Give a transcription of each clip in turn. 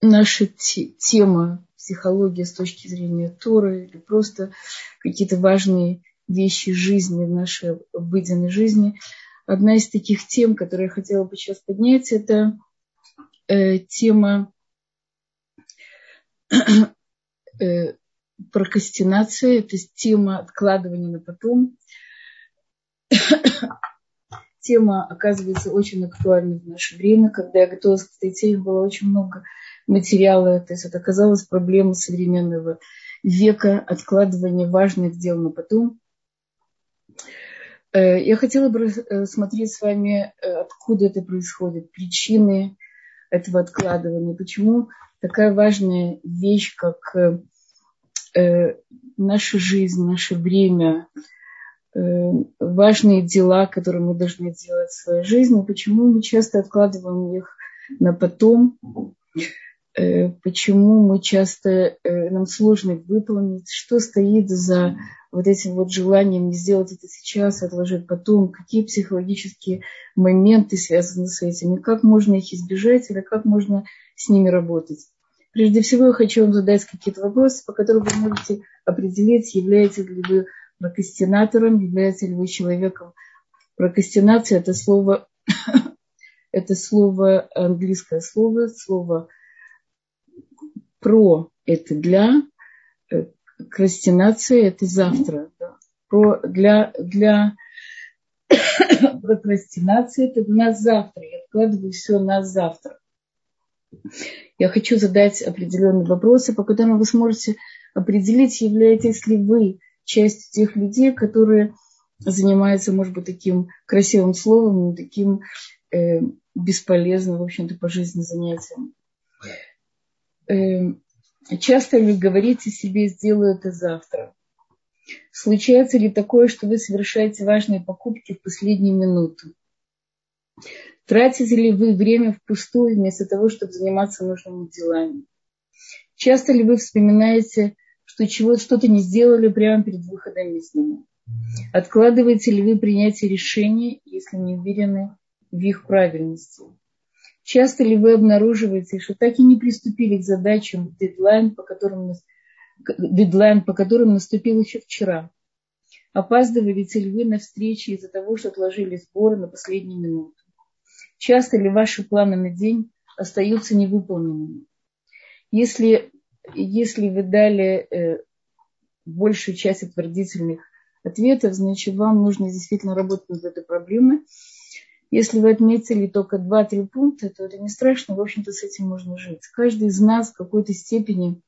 наша тема психология с точки зрения Торы или просто какие-то важные вещи жизни, нашей обыденной жизни. Одна из таких тем, которые я хотела бы сейчас поднять, это э, тема э, прокрастинации, это тема откладывания на потом. тема оказывается очень актуальной в наше время. Когда я готовилась к этой теме, было очень много материала. То есть это оказалось проблемой современного века, откладывания важных дел на потом. Э, я хотела бы рассмотреть с вами, э, откуда это происходит, причины этого откладывания, почему такая важная вещь, как э, наша жизнь, наше время, важные дела, которые мы должны делать в своей жизни, почему мы часто откладываем их на потом, почему мы часто, нам сложно выполнить, что стоит за вот этим вот желанием не сделать это сейчас, отложить потом, какие психологические моменты связаны с этим, и как можно их избежать, или как можно с ними работать. Прежде всего, я хочу вам задать какие-то вопросы, по которым вы можете определить, являетесь ли вы прокрастинатором, являетесь ли вы человеком. Прокрастинация – это слово, это слово, английское слово, слово про – это для, Прокрастинация – это завтра. Да. Про, для, для прокрастинации – это на завтра. Я откладываю все на завтра. Я хочу задать определенные вопросы, по которым вы сможете определить, являетесь ли вы частью тех людей, которые занимаются, может быть, таким красивым словом, таким э, бесполезным, в общем-то, по жизни занятием. Э, Часто ли говорите себе «сделаю это завтра»? Случается ли такое, что вы совершаете важные покупки в последнюю минуту? Тратите ли вы время впустую вместо того, чтобы заниматься нужными делами? Часто ли вы вспоминаете, что чего что-то не сделали прямо перед выходом из дома? Откладываете ли вы принятие решений, если не уверены в их правильности? Часто ли вы обнаруживаете, что так и не приступили к задачам дедлайн, по которым, дедлайн, по которым наступил еще вчера? Опаздываете ли вы на встречи из-за того, что отложили сборы на последнюю минуту? Часто ли ваши планы на день остаются невыполненными? Если, если вы дали э, большую часть утвердительных ответов, значит, вам нужно действительно работать над этой проблемой если вы отметили только 2-3 пункта, то это не страшно, в общем-то с этим можно жить. Каждый из нас в какой-то степени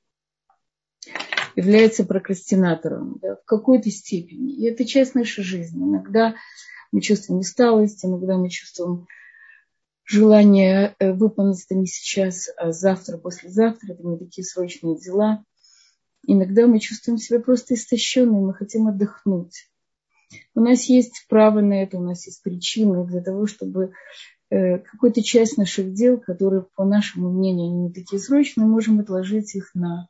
является прокрастинатором, да, в какой-то степени. И это часть нашей жизни. Иногда мы чувствуем усталость, иногда мы чувствуем желание э, выполнить это не сейчас, а завтра, послезавтра. Это не такие срочные дела. Иногда мы чувствуем себя просто истощенными, мы хотим отдохнуть. У нас есть право на это, у нас есть причины для того, чтобы э, какую-то часть наших дел, которые, по нашему мнению, не такие срочные, мы можем отложить их на,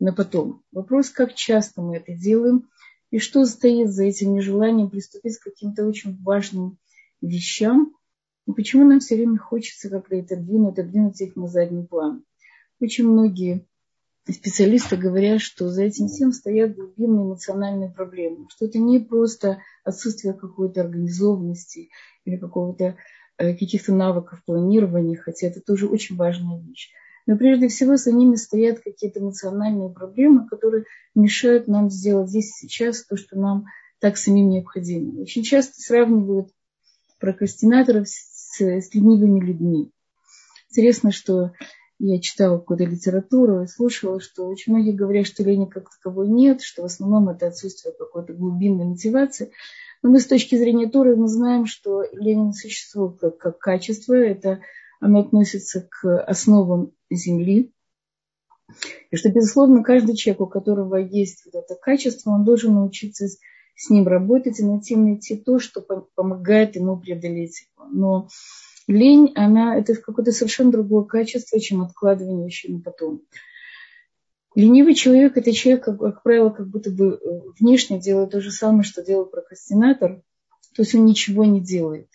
на потом. Вопрос, как часто мы это делаем, и что стоит за этим нежеланием приступить к каким-то очень важным вещам, и почему нам все время хочется как-то это двинуть, отдвинуть их на задний план. Очень многие специалисты говорят, что за этим всем стоят глубинные эмоциональные проблемы, что это не просто отсутствие какой-то организованности или какого-то э, каких-то навыков планирования, хотя это тоже очень важная вещь. Но прежде всего за ними стоят какие-то эмоциональные проблемы, которые мешают нам сделать здесь и сейчас то, что нам так самим необходимо. Очень часто сравнивают прокрастинаторов с, с ленивыми людьми. Интересно, что я читала какую-то литературу и слушала, что очень многие говорят, что лени как таковой нет, что в основном это отсутствие какой-то глубинной мотивации. Но мы с точки зрения Торы мы знаем, что лень существует как, как качество, это оно относится к основам Земли. И что, безусловно, каждый человек, у которого есть вот это качество, он должен научиться с ним работать и найти, найти то, что помогает ему преодолеть его. Но Лень, она, это какое-то совершенно другое качество, чем откладывание вещей на потом. Ленивый человек – это человек, как, как правило, как будто бы э, внешне делает то же самое, что делает прокрастинатор, то есть он ничего не делает.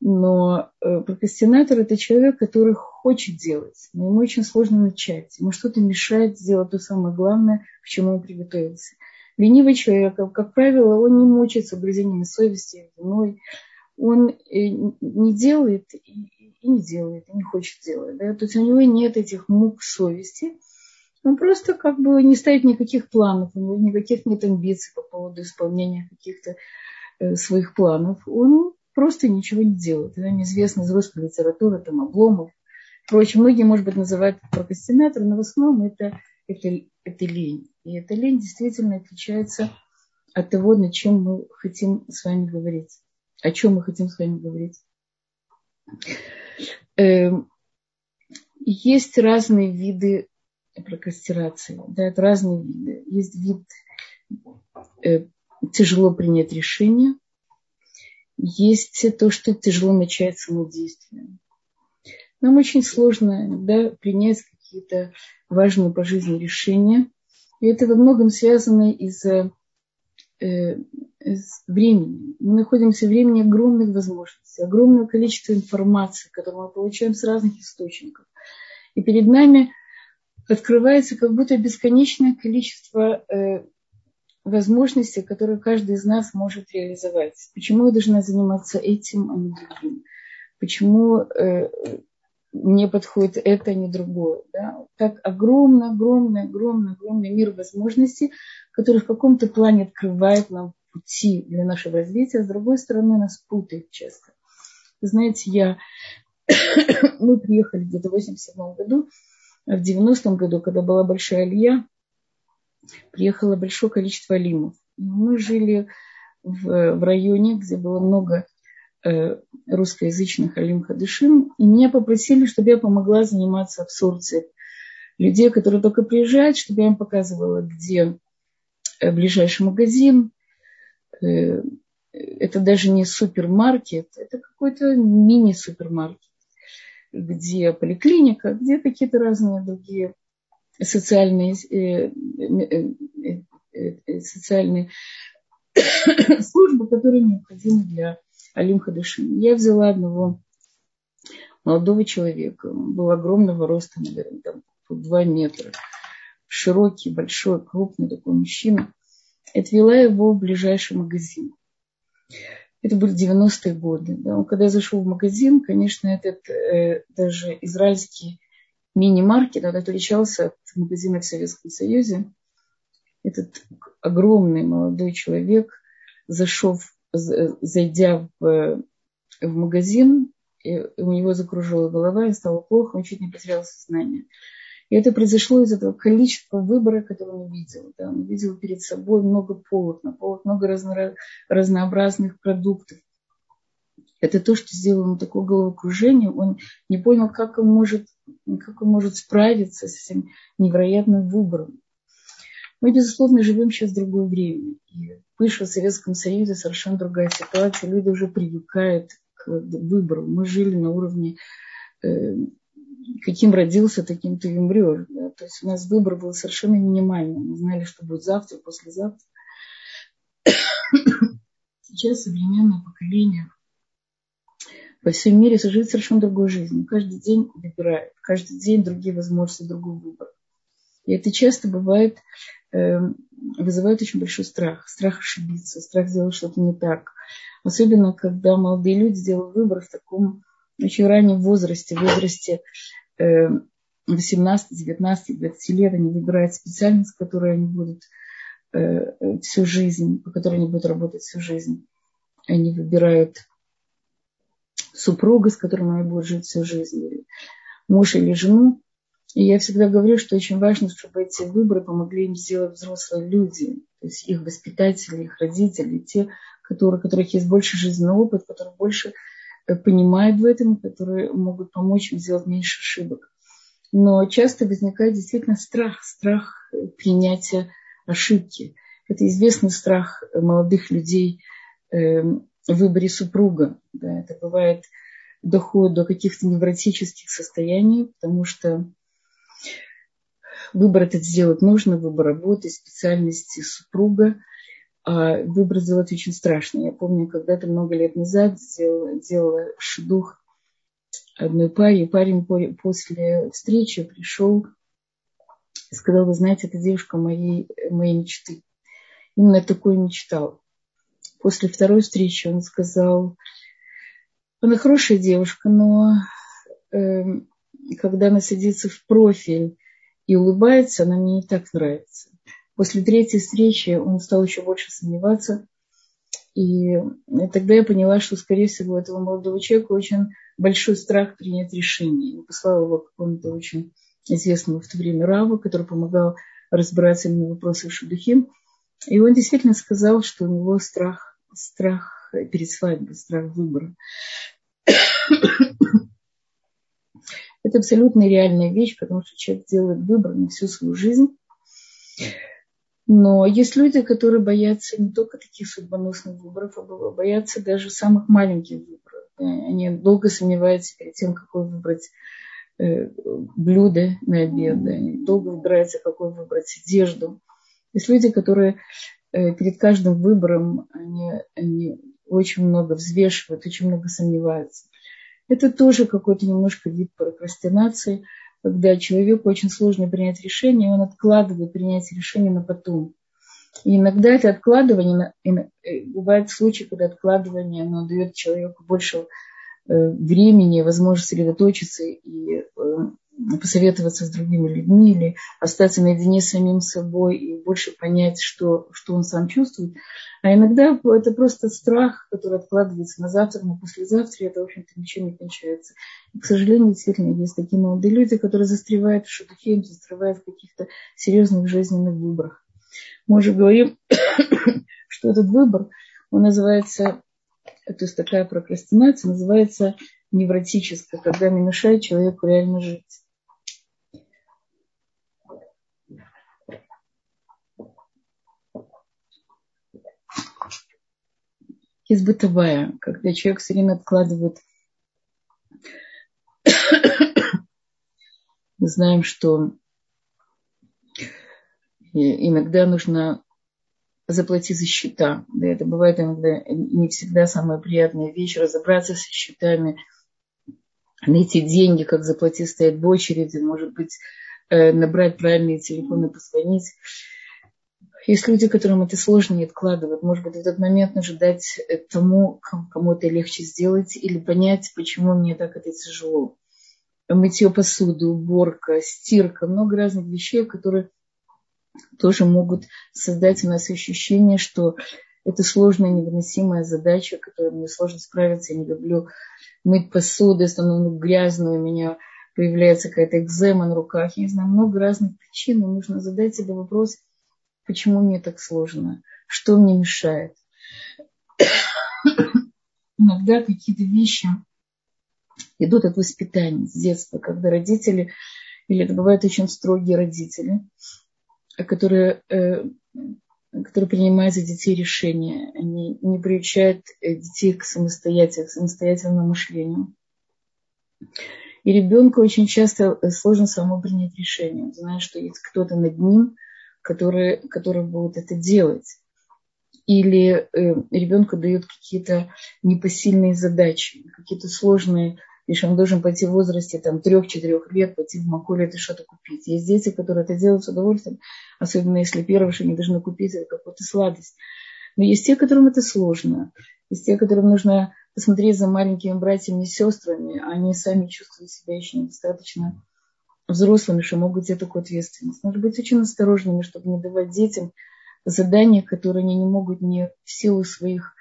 Но э, прокрастинатор – это человек, который хочет делать, но ему очень сложно начать. Ему что-то мешает сделать то самое главное, к чему он приготовился. Ленивый человек, как правило, он не мучается угрызениями совести, виной. Он э, не делает и, не делает, и не хочет делать. Да? То есть у него нет этих мук совести. Он просто как бы не ставит никаких планов, у него никаких нет амбиций по поводу исполнения каких-то э, своих планов. Он просто ничего не делают. Это неизвестно из русской литературы, там Обломов. Впрочем, многие, может быть, называют прокрастинатором, но в основном это, это, это лень. И эта лень действительно отличается от того, над чем мы хотим с вами говорить. О чем мы хотим с вами говорить. Эм, есть разные виды прокрастинации. Да, это разные виды. Есть вид э, тяжело принять решение – есть то, что тяжело начать самодействие. Нам очень сложно иногда принять какие-то важные по жизни решения. И это во многом связано из-за из времени. Мы находимся в времени огромных возможностей, огромного количества информации, которую мы получаем с разных источников. И перед нами открывается как будто бесконечное количество э, возможности, которые каждый из нас может реализовать. Почему я должна заниматься этим, а не другим? Почему э, мне подходит это, а не другое? Да? Так огромный, огромный, огромный, огромный мир возможностей, который в каком-то плане открывает нам пути для нашего развития, а с другой стороны нас путает часто. Вы знаете, я... мы приехали где-то в 87 году, а в 90-м году, когда была большая алия, приехало большое количество алимов. Мы жили в, в районе, где было много русскоязычных алим хадышим, и меня попросили, чтобы я помогла заниматься абсорбцией людей, которые только приезжают, чтобы я им показывала, где э, ближайший магазин. Э, это даже не супермаркет, это какой-то мини-супермаркет, где поликлиника, где какие-то разные другие социальные, э, э, э, социальные службы, которые необходимы для Алим Хадышим. Я взяла одного молодого человека, он был огромного роста, наверное, там, два метра, широкий, большой, крупный такой мужчина, отвела его в ближайший магазин. Это были 90-е годы. Да. Он, когда я зашел в магазин, конечно, этот э, даже израильский мини-маркет, он отличался от магазина в Советском Союзе. Этот огромный молодой человек, зашел, зайдя в, в магазин, и у него закружила голова, и стало плохо, он чуть не потерял сознание. И это произошло из этого количества выбора, который он увидел. Да. Он видел перед собой много полок, на полок много разно, разнообразных продуктов. Это то, что сделало ему такое головокружение. Он не понял, как он может как он может справиться с этим невероятным выбором. Мы, безусловно, живем сейчас в другое время. И в бывшем Советском Союзе совершенно другая ситуация. Люди уже привыкают к выбору. Мы жили на уровне э, каким родился, таким ты умрешь. Да? То есть у нас выбор был совершенно минимальный. Мы знали, что будет завтра, послезавтра. Сейчас современное поколение во всем мире живет совершенно другой жизнью. Каждый день выбирает, каждый день другие возможности, другой выбор. И это часто бывает, вызывает очень большой страх. Страх ошибиться, страх сделать что-то не так. Особенно, когда молодые люди делают выбор в таком очень раннем возрасте, в возрасте э, 18, 19, 20 лет. Они выбирают специальность, в которой они будут э, всю жизнь, по которой они будут работать всю жизнь. Они выбирают супруга, с которым она будет жить всю жизнь, или муж или жену. И я всегда говорю, что очень важно, чтобы эти выборы помогли им сделать взрослые люди, то есть их воспитатели, их родители, те, которые, у которых есть больше жизненного опыта, которые больше э, понимают в этом, которые могут помочь им сделать меньше ошибок. Но часто возникает действительно страх, страх э, принятия ошибки. Это известный страх молодых людей эм, выборе супруга. Да, это бывает доходит до каких-то невротических состояний, потому что выбор этот сделать нужно, выбор работы, специальности супруга. А выбор сделать очень страшно. Я помню, когда-то много лет назад сделала, делала шедух одной паре, парень после встречи пришел и сказал, вы знаете, это девушка моей, моей мечты. Именно такой мечтал. После второй встречи он сказал, она хорошая девушка, но э, когда она садится в профиль и улыбается, она мне не так нравится. После третьей встречи он стал еще больше сомневаться. И тогда я поняла, что, скорее всего, у этого молодого человека очень большой страх принять решение. Я послала его к какому-то очень известному в то время Раву, который помогал разбираться именно в вопросах Шудухим. И он действительно сказал, что у него страх, страх перед свадьбой, страх выбора. Это абсолютно реальная вещь, потому что человек делает выбор на всю свою жизнь. Но есть люди, которые боятся не только таких судьбоносных выборов, а боятся даже самых маленьких выборов. Они долго сомневаются перед тем, какой выбрать э, блюдо на обед, они долго выбираются, какой выбрать одежду. Есть люди, которые э, перед каждым выбором они, они очень много взвешивают, очень много сомневаются. Это тоже какой-то немножко вид прокрастинации, когда человеку очень сложно принять решение, он откладывает принять решение на потом. И иногда это откладывание, э, бывает случаи, когда откладывание оно дает человеку больше э, времени, возможность сосредоточиться и посоветоваться с другими людьми или остаться наедине с самим собой и больше понять, что, что он сам чувствует. А иногда это просто страх, который откладывается на завтра, на послезавтра, и это, в общем-то, ничего не кончается. И, к сожалению, действительно, есть такие молодые люди, которые застревают в шутухе, застревают в каких-то серьезных жизненных выборах. Мы уже говорим, что этот выбор, он называется, то есть такая прокрастинация, называется невротическая, когда не мешает человеку реально жить. Есть бытовая, когда человек все время откладывает. Мы знаем, что иногда нужно заплатить за счета. Да, это бывает иногда не всегда самая приятная вещь, разобраться со счетами, найти деньги, как заплатить, стоять в очереди, может быть, э, набрать правильные телефоны, позвонить. Есть люди, которым это сложно не откладывать. Может быть, в этот момент нужно дать тому, кому это легче сделать, или понять, почему мне так это тяжело. Мытье посуды, уборка, стирка, много разных вещей, которые тоже могут создать у нас ощущение, что это сложная, невыносимая задача, которой мне сложно справиться. Я не люблю мыть посуду, если она грязная, у меня появляется какая-то экзема на руках. Я не знаю, много разных причин, но нужно задать себе вопрос – Почему мне так сложно? Что мне мешает? Иногда какие-то вещи идут от воспитания с детства, когда родители, или это бывают очень строгие родители, которые, э, которые принимают за детей решения, они не приучают э, детей к самостоятельному, к самостоятельному мышлению. И ребенку очень часто сложно самому принять решение. Знает, что есть кто-то над ним – которые, которые будут это делать. Или э, ребенку дают какие-то непосильные задачи, какие-то сложные, лишь он должен пойти в возрасте там, 3-4 лет, пойти в Макуле и что-то купить. Есть дети, которые это делают с удовольствием, особенно если первое, что они должны купить, это какую-то сладость. Но есть те, которым это сложно. Есть те, которым нужно посмотреть за маленькими братьями и сестрами, а они сами чувствуют себя еще недостаточно взрослыми, что могут взять такую ответственность. Нужно быть очень осторожными, чтобы не давать детям задания, которые они не могут не в силу своих,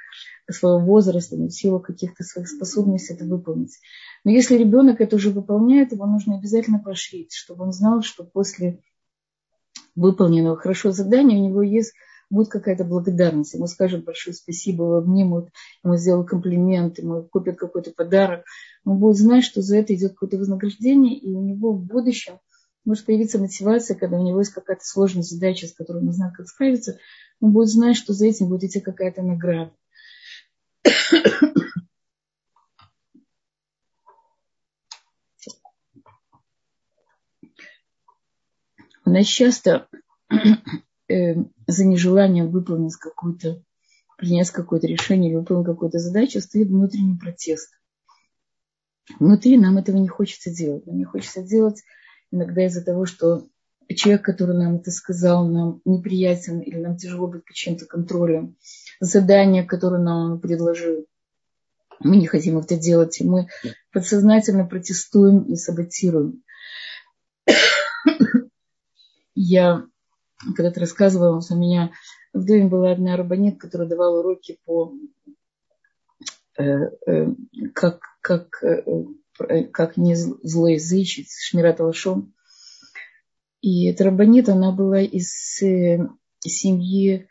своего возраста, не в силу каких-то своих способностей это выполнить. Но если ребенок это уже выполняет, его нужно обязательно поощрить, чтобы он знал, что после выполненного хорошо задания у него есть будет какая-то благодарность. Ему скажут большое спасибо, его обнимут, ему сделают комплимент, ему купят какой-то подарок. Он будет знать, что за это идет какое-то вознаграждение, и у него в будущем может появиться мотивация, когда у него есть какая-то сложная задача, с которой он не знает, как справиться, он будет знать, что за этим будет идти какая-то награда. У нас часто э, за нежеланием выполнить какую-то, принять какое-то решение выполнить какую-то задачу, стоит внутренний протест. Внутри нам этого не хочется делать. Нам не хочется делать иногда из-за того, что человек, который нам это сказал, нам неприятен или нам тяжело быть под чьим-то контролем. Задание, которое нам предложил, мы не хотим это делать, и мы подсознательно протестуем и саботируем. Я когда-то рассказывала, у меня в доме была одна рабанит, которая давала уроки по э, э, как, как, э, как не злоязычить, шмират алашом. И эта рабанит, она была из семьи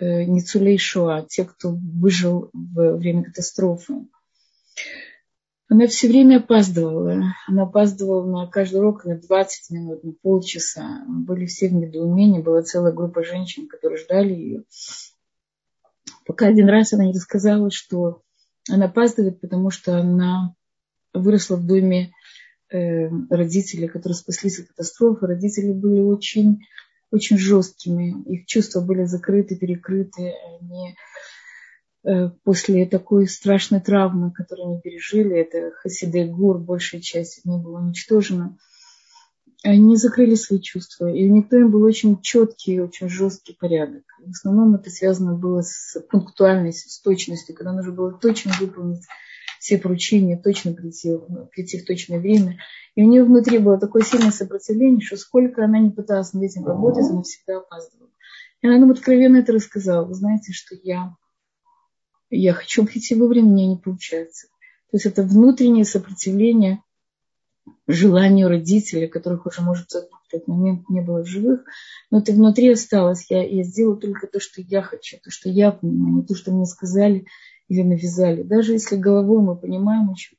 Ницулей Шоа, те, кто выжил во время катастрофы. Она все время опаздывала. Она опаздывала на каждый урок на 20 минут, на полчаса. Мы были все в недоумении. Была целая группа женщин, которые ждали ее. Пока один раз она не рассказала, что она опаздывает, потому что она выросла в доме э, родителей, которые спаслись от катастрофы. Родители были очень, очень жесткими. Их чувства были закрыты, перекрыты. Они после такой страшной травмы, которую они пережили, это Хасиде Гур, большая часть из них была уничтожена, они закрыли свои чувства, и у них был очень четкий, очень жесткий порядок. В основном это связано было с пунктуальностью, с точностью, когда нужно было точно выполнить все поручения, точно прийти, прийти в точное время. И у нее внутри было такое сильное сопротивление, что сколько она не пыталась над этим работать, она всегда опаздывала. И она нам откровенно это рассказала. Вы знаете, что я я хочу прийти вовремя, мне не получается. То есть это внутреннее сопротивление желанию родителей, которых уже, может, в тот момент не было живых, но это внутри осталось. Я, я сделала только то, что я хочу, то, что я понимаю, не то, что мне сказали или навязали. Даже если головой мы понимаем очень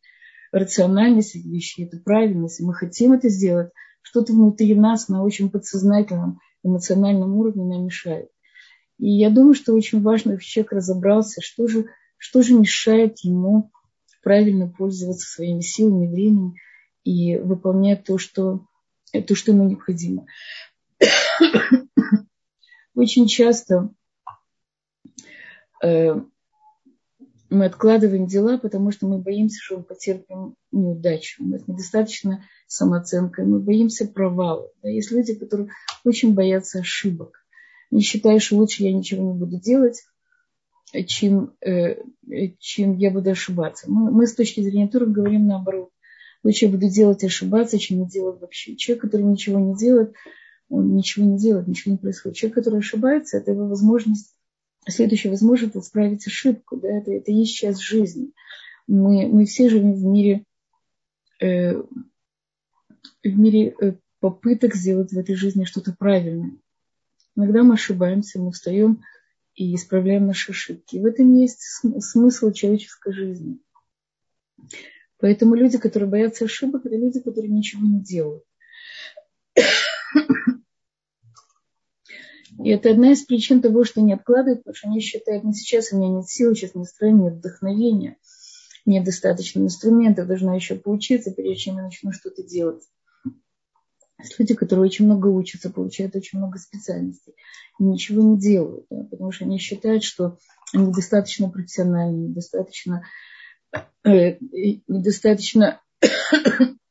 рациональность вещей, это правильность, и мы хотим это сделать, что-то внутри нас на очень подсознательном, эмоциональном уровне нам мешает. И я думаю, что очень важно, чтобы человек разобрался, что же, что же мешает ему правильно пользоваться своими силами, временем и выполнять то, что, то, что ему необходимо. Очень часто э, мы откладываем дела, потому что мы боимся, что мы потерпим неудачу. У нас недостаточно самооценка, мы боимся провала. Да? Есть люди, которые очень боятся ошибок не считаешь, лучше я ничего не буду делать, чем, э, чем я буду ошибаться. Мы, мы с точки зрения Тура говорим наоборот. Лучше я буду делать и ошибаться, чем не делать вообще. Человек, который ничего не делает, он ничего не делает, ничего не происходит. Человек, который ошибается, это его возможность, следующая возможность исправить ошибку. Да? Это, это есть часть жизни. Мы, мы все живем в мире, э, в мире э, попыток сделать в этой жизни что-то правильное. Иногда мы ошибаемся, мы встаем и исправляем наши ошибки. В этом есть смысл человеческой жизни. Поэтому люди, которые боятся ошибок, это люди, которые ничего не делают. И это одна из причин того, что не откладывают, потому что они считают, ну сейчас у меня нет сил, сейчас настроения, нет вдохновения, нет достаточно инструментов, должна еще поучиться, прежде чем я начну что-то делать. Есть люди, которые очень много учатся, получают очень много специальностей и ничего не делают, да, потому что они считают, что они недостаточно профессиональны, недостаточно, э, недостаточно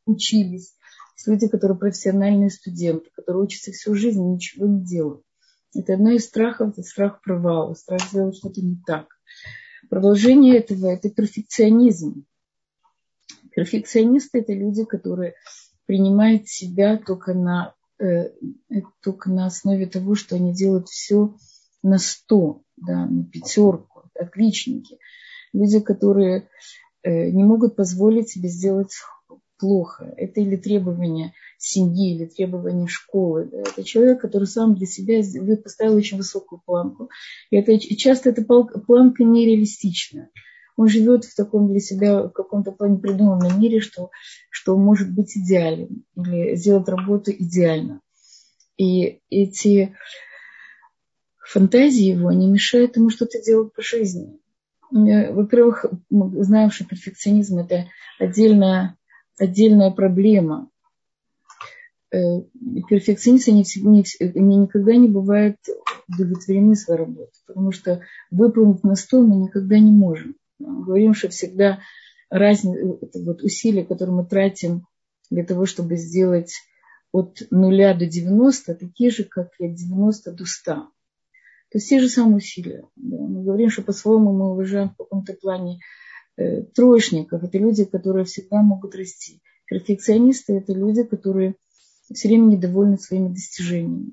учились. Есть люди, которые профессиональные студенты, которые учатся всю жизнь и ничего не делают. Это одно из страхов, это страх провала, страх сделать что-то не так. Продолжение этого – это перфекционизм. Перфекционисты – это люди, которые принимает себя только на, э, только на основе того, что они делают все на сто, да, на пятерку, отличники. Люди, которые э, не могут позволить себе сделать плохо. Это или требования семьи, или требования школы. Да. Это человек, который сам для себя поставил очень высокую планку. И, это, часто эта планка нереалистичная он живет в таком для себя, каком-то плане придуманном мире, что, что может быть идеален или сделать работу идеально. И эти фантазии его не мешают ему что-то делать по жизни. Во-первых, мы знаем, что перфекционизм – это отдельная, отдельная проблема. Э, перфекционист не, не, не, никогда не бывает удовлетворены своей работой, потому что выполнить на 100 мы никогда не можем. Говорим, что всегда разница, вот усилия, которые мы тратим для того, чтобы сделать от нуля до 90, такие же, как и от 90 до 100. То есть те же самые усилия. Да. Мы говорим, что по-своему мы уважаем в каком-то плане э, троечников. Это люди, которые всегда могут расти. Перфекционисты – это люди, которые все время недовольны своими достижениями.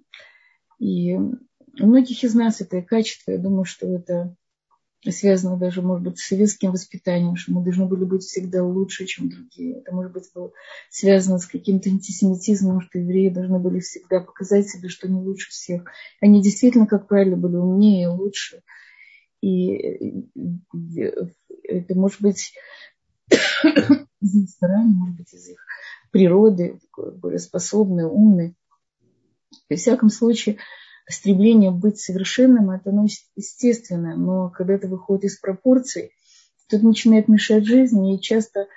И у многих из нас это качество. Я думаю, что это связано даже, может быть, с советским воспитанием, что мы должны были быть всегда лучше, чем другие. Это, может быть, было связано с каким-то антисемитизмом, что евреи должны были всегда показать себе, что они лучше всех. Они действительно, как правило, были умнее лучше. И это, может быть, из их стараний, может быть, из их природы, более способные, умные. Во всяком случае, стремление быть совершенным, это ну, естественно, но когда это выходит из пропорций, тут начинает мешать жизни, и часто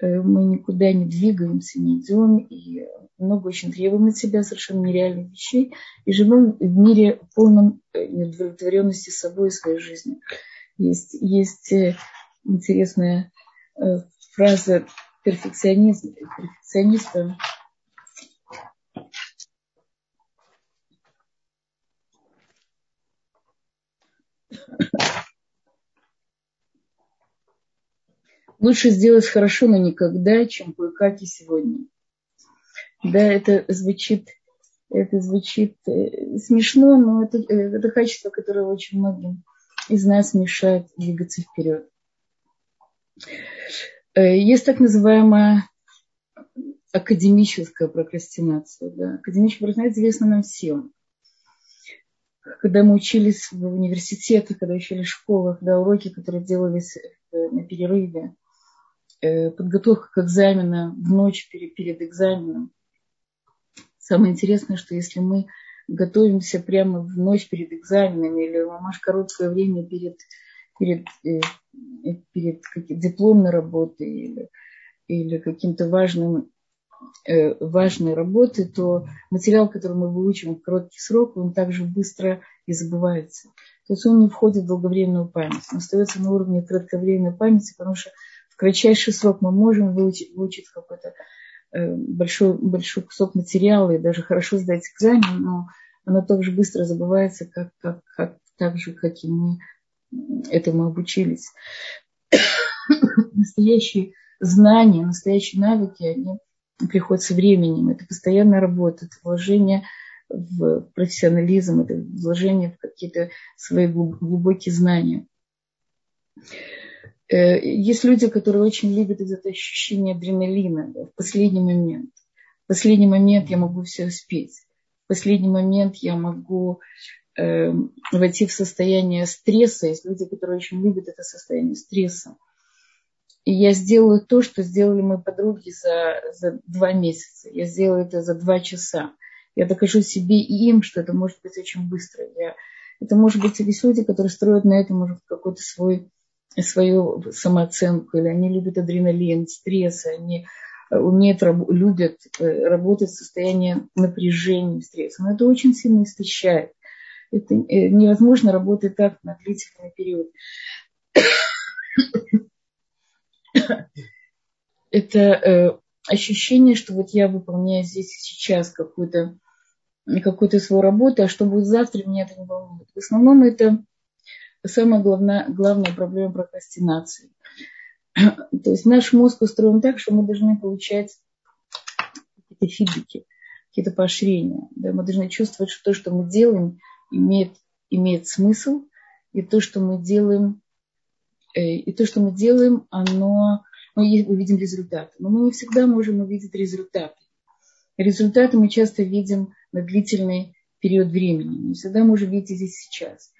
э, мы никуда не двигаемся, не идем, и много очень требуем от себя совершенно нереальных вещей, и живем в мире полном э, неудовлетворенности собой и своей жизнью. Есть, есть э, интересная фраза перфекциониста, перфекциониста Лучше сделать хорошо, но никогда, чем кое-как и сегодня. Да, это звучит, это звучит э, смешно, но это, э, это качество, которое очень многим из нас мешает двигаться вперед. Э, есть так называемая академическая прокрастинация. Да. Академическая прокрастинация известна нам всем когда мы учились в университете, когда учились в школах, да, уроки, которые делались э, на перерыве, э, подготовка к экзаменам в ночь перед, перед экзаменом. Самое интересное, что если мы готовимся прямо в ночь перед экзаменами или мамаш короткое время перед, перед, э, перед дипломной работой или, или каким-то важным важной работы, то материал, который мы выучим в короткий срок, он также быстро и забывается. То есть он не входит в долговременную память, он остается на уровне кратковременной памяти, потому что в кратчайший срок мы можем выучить, выучить какой-то э, большой, большой кусок материала и даже хорошо сдать экзамен, но оно также быстро забывается, как, как, как, так же, как и мы этому обучились. Настоящие знания, настоящие навыки, они приходит со временем. Это постоянная работа, это вложение в профессионализм, это вложение в какие-то свои глубокие знания. Э, есть люди, которые очень любят это ощущение адреналина да, в последний момент. В последний момент я могу все успеть. В последний момент я могу э, войти в состояние стресса. Есть люди, которые очень любят это состояние стресса и я сделаю то, что сделали мои подруги за, за два месяца. Я сделаю это за два часа. Я докажу себе и им, что это может быть очень быстро. Я, это может быть есть люди, которые строят на этом может, какой-то свой, свою самооценку, или они любят адреналин, стресс, они э, умеют, любят э, работать в состоянии напряжения, стресса. Но это очень сильно истощает. Это э, невозможно работать так на длительный период это э, ощущение, что вот я выполняю здесь и сейчас какую-то какую-то свою работу, а что будет завтра, меня это не волнует. В основном это самая главная, главная проблема прокрастинации. То есть наш мозг устроен так, что мы должны получать какие-то фидбэки, какие-то поощрения. Да? Мы должны чувствовать, что то, что мы делаем, имеет, имеет смысл, и то, что мы делаем, и то, что мы делаем, оно, мы увидим результаты. Но мы не всегда можем увидеть результаты. Результаты мы часто видим на длительный период времени. Не всегда можем видеть здесь сейчас.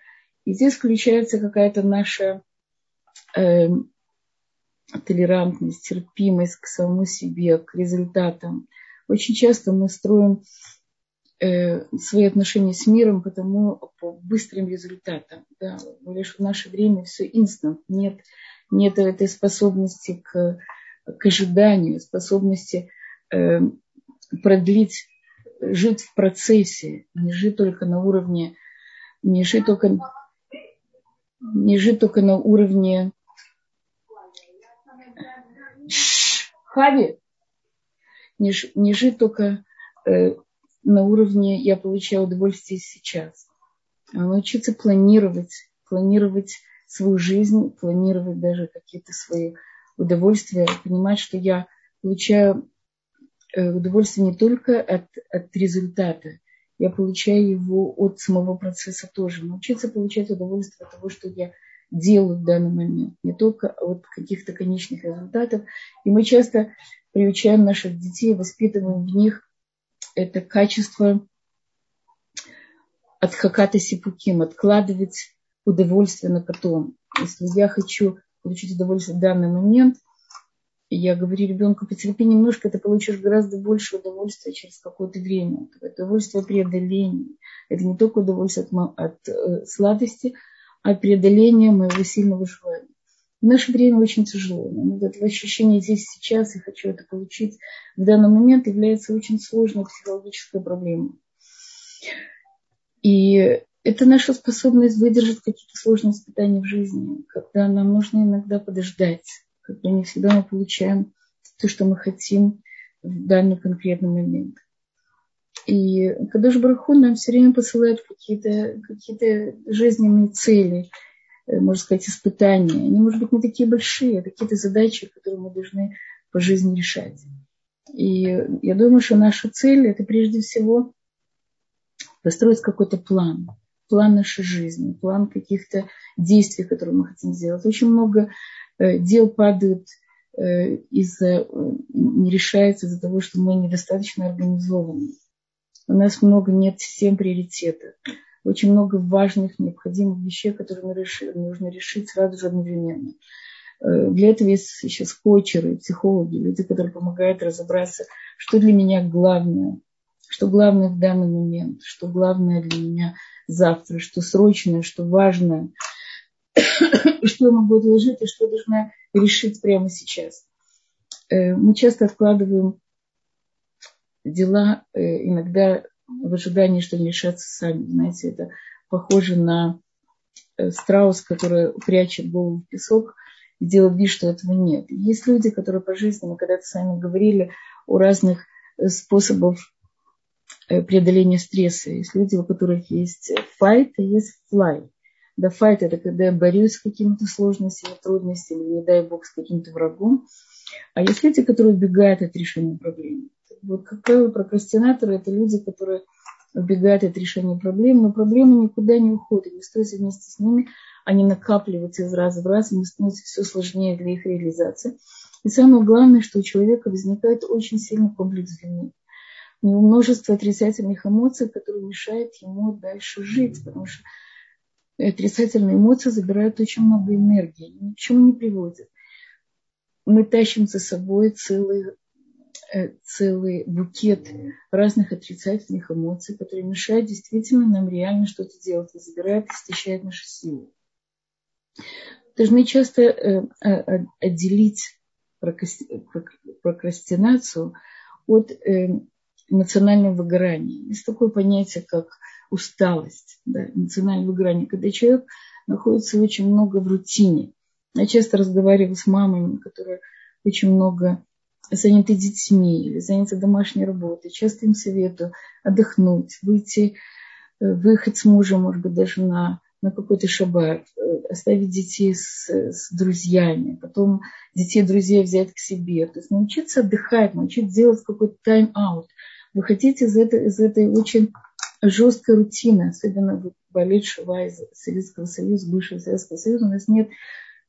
И здесь включается какая-то наша э, толерантность, терпимость к самому себе, к результатам. Очень часто мы строим э, свои отношения с миром потому по быстрым результатам. Да. Лишь в наше время все инстант. Нет, нет этой способности к, к ожиданию, способности э, продлить, жить в процессе, не жить только на уровне не жить только, не жить только на уровне Хави, не, не жить только э, на уровне я получаю удовольствие сейчас, а научиться планировать, планировать свою жизнь, планировать даже какие-то свои удовольствия, понимать, что я получаю э, удовольствие не только от, от результата, я получаю его от самого процесса тоже. Научиться получать удовольствие от того, что я делаю в данный момент, не только от каких-то конечных результатов. И мы часто приучаем наших детей, воспитываем в них это качество от хаката сипуким, откладывать удовольствие на потом. Если я хочу получить удовольствие в данный момент, я говорю ребенку, потерпи немножко, ты получишь гораздо больше удовольствия через какое-то время. Это удовольствие преодоления. Это не только удовольствие от, от э, сладости, а преодоление моего сильного желания. В наше время очень тяжело. Вот это ощущение здесь сейчас, я хочу это получить в данный момент, является очень сложной психологической проблемой. И это наша способность выдержать какие-то сложные испытания в жизни, когда нам нужно иногда подождать, когда не всегда мы получаем то, что мы хотим в данный конкретный момент. И Кадош Бараху нам все время посылает какие-то какие жизненные цели, можно сказать, испытания. Они, может быть, не такие большие, а какие-то задачи, которые мы должны по жизни решать. И я думаю, что наша цель – это прежде всего построить какой-то план, план нашей жизни, план каких-то действий, которые мы хотим сделать. Очень много э, дел падают э, из-за, не решается из-за того, что мы недостаточно организованы. У нас много нет систем приоритета. Очень много важных, необходимых вещей, которые нужно решить сразу же одновременно. Э, для этого есть сейчас коучеры, психологи, люди, которые помогают разобраться, что для меня главное, что главное в данный момент, что главное для меня завтра, что срочное, что важное, что я могу отложить и что должна решить прямо сейчас. Э, мы часто откладываем дела э, иногда в ожидании, что они решатся сами. Знаете, это похоже на э, страус, который прячет голову в песок и делает вид, что этого нет. Есть люди, которые по жизни, мы когда-то с вами говорили о разных э, способах преодоления стресса. Есть люди, у которых есть fight, и есть fly. Да, fight – это когда я борюсь с какими-то сложностями, трудностями, не дай бог, с каким-то врагом. А есть люди, которые убегают от решения проблемы. Вот, как правило, прокрастинаторы – это люди, которые убегают от решения проблем, но проблемы никуда не уходят, не стоит вместе с ними, они накапливаются из раза в раз, им становится все сложнее для их реализации. И самое главное, что у человека возникает очень сильный комплекс вины. У него множество отрицательных эмоций, которые мешают ему дальше жить, потому что отрицательные эмоции забирают очень много энергии, ни к чему не приводят. Мы тащим за собой целый целый букет разных отрицательных эмоций, которые мешают действительно нам реально что-то делать и забирают, истощают наши силы. Должны часто э, отделить прокрастинацию от э, эмоционального выгорания. Есть такое понятие, как усталость, да, эмоциональное выгорание, когда человек находится очень много в рутине. Я часто разговариваю с мамами, которые очень много заняты детьми или заняты домашней работой. Часто им советую отдохнуть, выйти, э, выехать с мужем, может быть, даже на, на какой-то шаббат, э, оставить детей с, с друзьями, потом детей друзей взять к себе. То есть научиться отдыхать, научиться делать какой-то тайм-аут. Вы хотите из этой, из этой очень жесткой рутины, особенно болеть Шува из Советского Союза, бывшего Советского Союза, у нас нет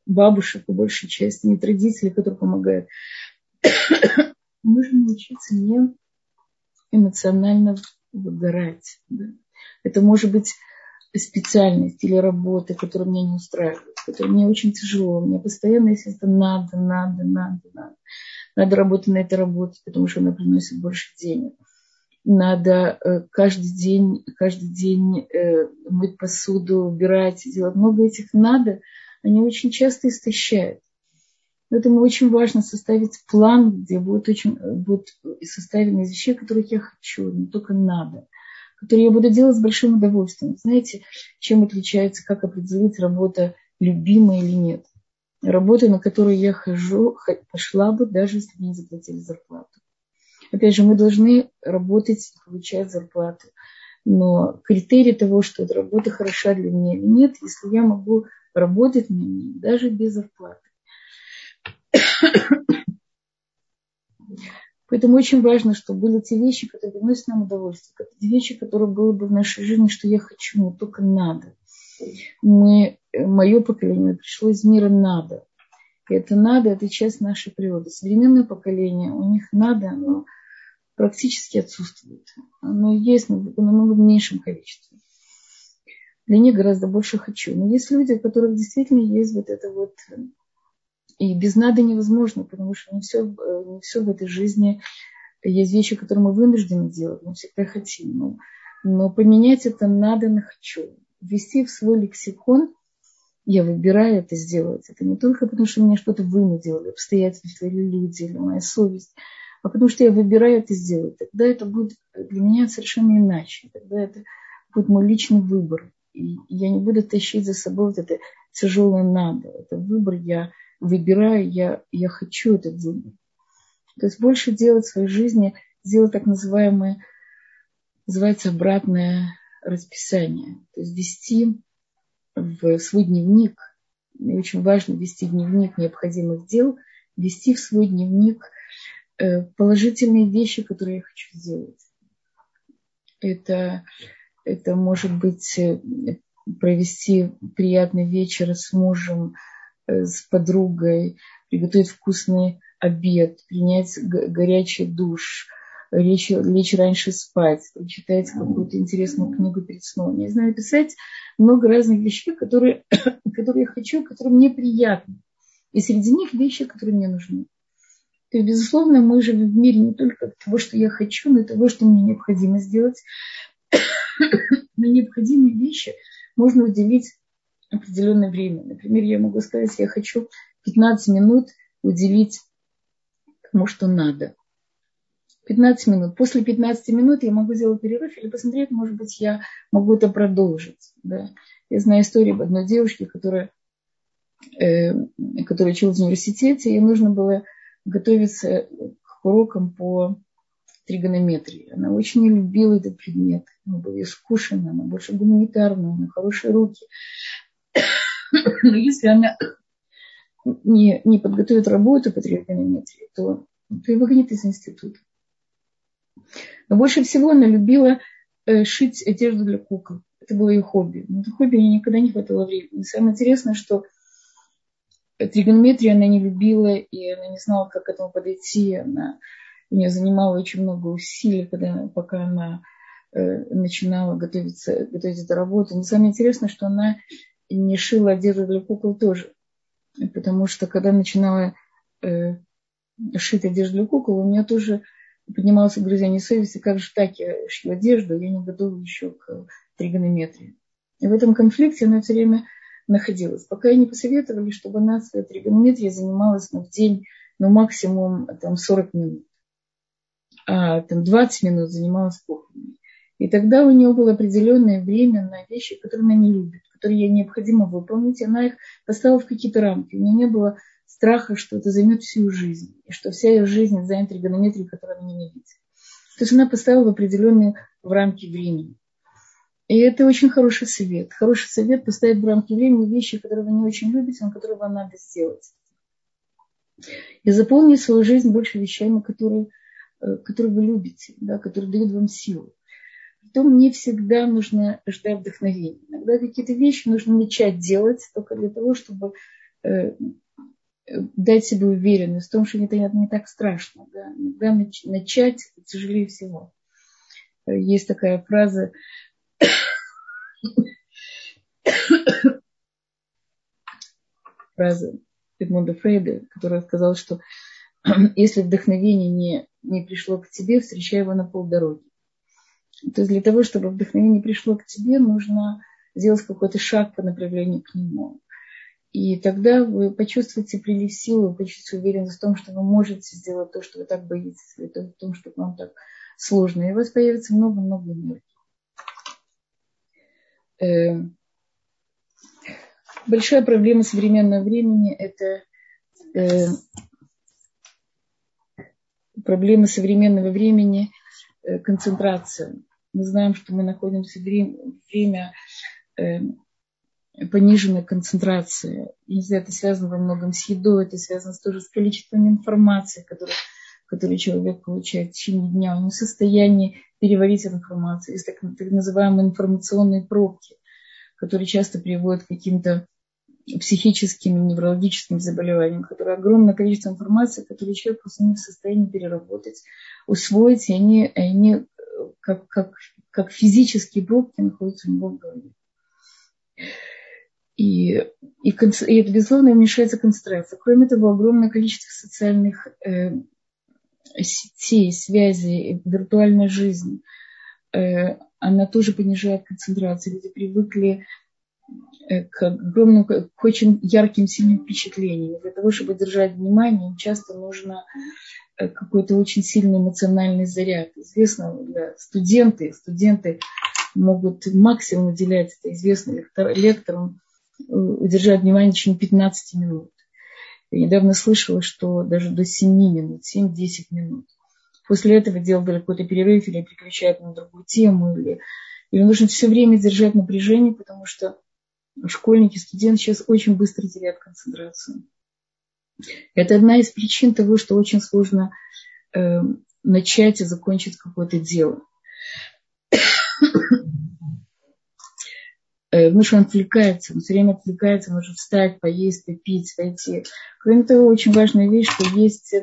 бабушек, по большей части, нет родителей, которые помогают нужно научиться не эмоционально выгорать. Да. Это может быть специальность или работа, которая меня не устраивает, которая мне очень тяжело. Мне постоянно, если это надо, надо, надо, надо. Надо работать на этой работе, потому что она приносит больше денег. Надо э, каждый день, каждый день э, мыть посуду, убирать, делать много этих надо. Они очень часто истощают. Поэтому очень важно составить план, где будет, очень, будет составлено из вещей, которых я хочу, не только надо. которые я буду делать с большим удовольствием. Знаете, чем отличается, как определить работа любимая или нет? Работа, на которую я хожу, пошла бы, даже если мне не заплатили зарплату. Опять же, мы должны работать, получать зарплату. Но критерий того, что эта работа хороша для меня или нет, если я могу работать на ней даже без зарплаты. Поэтому очень важно, чтобы были те вещи, которые приносят нам удовольствие, те вещи, которые были бы в нашей жизни, что я хочу, но только надо. Мы, мое поколение пришло из мира надо. И это надо, это часть нашей природы. Современное поколение, у них надо, но практически отсутствует. Оно есть, но в намного меньшем количестве. Для них гораздо больше хочу. Но есть люди, у которых действительно есть вот это вот... И без надо невозможно, потому что не все, не все в этой жизни есть вещи, которые мы вынуждены делать, мы всегда хотим. Но, но поменять это надо на хочу. Ввести в свой лексикон, я выбираю это сделать. Это не только потому, что меня что-то вынудило, обстоятельства или люди, или моя совесть – а потому что я выбираю это сделать. Тогда это будет для меня совершенно иначе. Тогда это будет мой личный выбор. И я не буду тащить за собой вот это тяжелое надо. Это выбор я выбираю, я, я хочу этот выбор. То есть больше делать в своей жизни, сделать так называемое, называется обратное расписание. То есть вести в свой дневник, и очень важно вести дневник необходимых дел, вести в свой дневник – Э, положительные вещи, которые я хочу сделать. Это, это может быть э, провести приятный вечер с мужем, с подругой, приготовить вкусный обед, принять горячий душ, лечь, лечь раньше спать, прочитать какую-то интересную книгу перед сном. Я знаю писать много разных вещей, которые, которые я хочу, которые мне приятны. И среди них вещи, которые мне нужны. То есть, безусловно, мы живем в мире не только того, что я хочу, но и того, что мне необходимо сделать. На необходимые вещи можно уделить определенное время. Например, я могу сказать, я хочу 15 минут уделить тому, что надо. 15 минут. После 15 минут я могу сделать перерыв или посмотреть, может быть, я могу это продолжить. Да. Я знаю историю об одной девушке, которая, э, которая училась в университете, ей нужно было готовиться к урокам по тригонометрии. Она очень любила этот предмет. Она была искушена, она больше гуманитарная, она хорошие руки. Но если она не, не подготовит работу по тригонометрии, то, то ее выгонит из института. Но больше всего она любила э, шить одежду для кукол. Это было ее хобби. Но это хобби ей никогда не хватало времени. И самое интересное, что тригонометрию она не любила, и она не знала, как к этому подойти. Она, у нее занимало очень много усилий, когда, пока она э, начинала готовиться, готовить эту работу. Но самое интересное, что она не шила одежду для кукол тоже. Потому что когда начинала э, шить одежду для кукол, у меня тоже поднималось угрызение совести, как же так я шью одежду, я не готова еще к тригонометрии. И в этом конфликте она все время находилась. Пока не посоветовали, чтобы она своей тригонометрией занималась ну, в день, ну, максимум там, 40 минут. А там 20 минут занималась кухней. И тогда у нее было определенное время на вещи, которые она не любит, которые ей необходимо выполнить. Она их поставила в какие-то рамки. У нее не было страха, что это займет всю жизнь. И что вся ее жизнь занята тригонометрией, которую она ненавидит. То есть она поставила определенные в рамки времени. И это очень хороший совет. Хороший совет поставить в рамки времени вещи, которые вы не очень любите, но которые вам надо сделать. И заполнить свою жизнь больше вещами, которые, э, которые вы любите, да, которые дают вам силу. Потом не всегда нужно ждать вдохновения. Иногда какие-то вещи нужно начать делать только для того, чтобы э, дать себе уверенность в том, что это не так страшно. Да. Иногда начать тяжелее всего. Э, есть такая фраза Фраза Эдмунда Фрейда, который сказал, что если вдохновение не, не пришло к тебе, встречай его на полдороги. То есть для того, чтобы вдохновение пришло к тебе, нужно сделать какой-то шаг по направлению к нему. И тогда вы почувствуете прилив силы, вы почувствуете уверенность в том, что вы можете сделать то, что вы так боитесь, или в том, что вам так сложно. И у вас появится много-много энергии. э, большая проблема современного времени – это э, проблема современного времени э, концентрация. Мы знаем, что мы находимся в время, время э, пониженной концентрации. Знаю, это связано во многом с едой, это связано тоже с количеством информации, которую, которую человек получает в течение дня. Он не в состоянии переварить эту информацию. Есть так, так называемые информационные пробки, которые часто приводят к каким-то психическим и неврологическим заболеваниям, которые огромное количество информации, которую человек просто не в состоянии переработать, усвоить, и они, они как, как, как физические пробки находятся у него в голове. И, и, и это, безусловно, уменьшается концентрация. Кроме того, огромное количество социальных э, сетей, связей, виртуальной жизни, э, она тоже понижает концентрацию. Люди привыкли к огромным, к очень ярким, сильным впечатлениям. Для того, чтобы держать внимание, часто нужно э, какой-то очень сильный эмоциональный заряд. Известно для студенты, студенты могут максимум уделять, это известно лектор, лекторам, удержать внимание в течение 15 минут. Я недавно слышала, что даже до 7 минут, 7-10 минут. После этого делали какой-то перерыв или переключают на другую тему. Или, или нужно все время держать напряжение, потому что школьники, студенты сейчас очень быстро теряют концентрацию. Это одна из причин того, что очень сложно э, начать и закончить какое-то дело. Э, потому что он отвлекается, он все время отвлекается, может встать, поесть, попить, пойти. Кроме того, очень важная вещь, что есть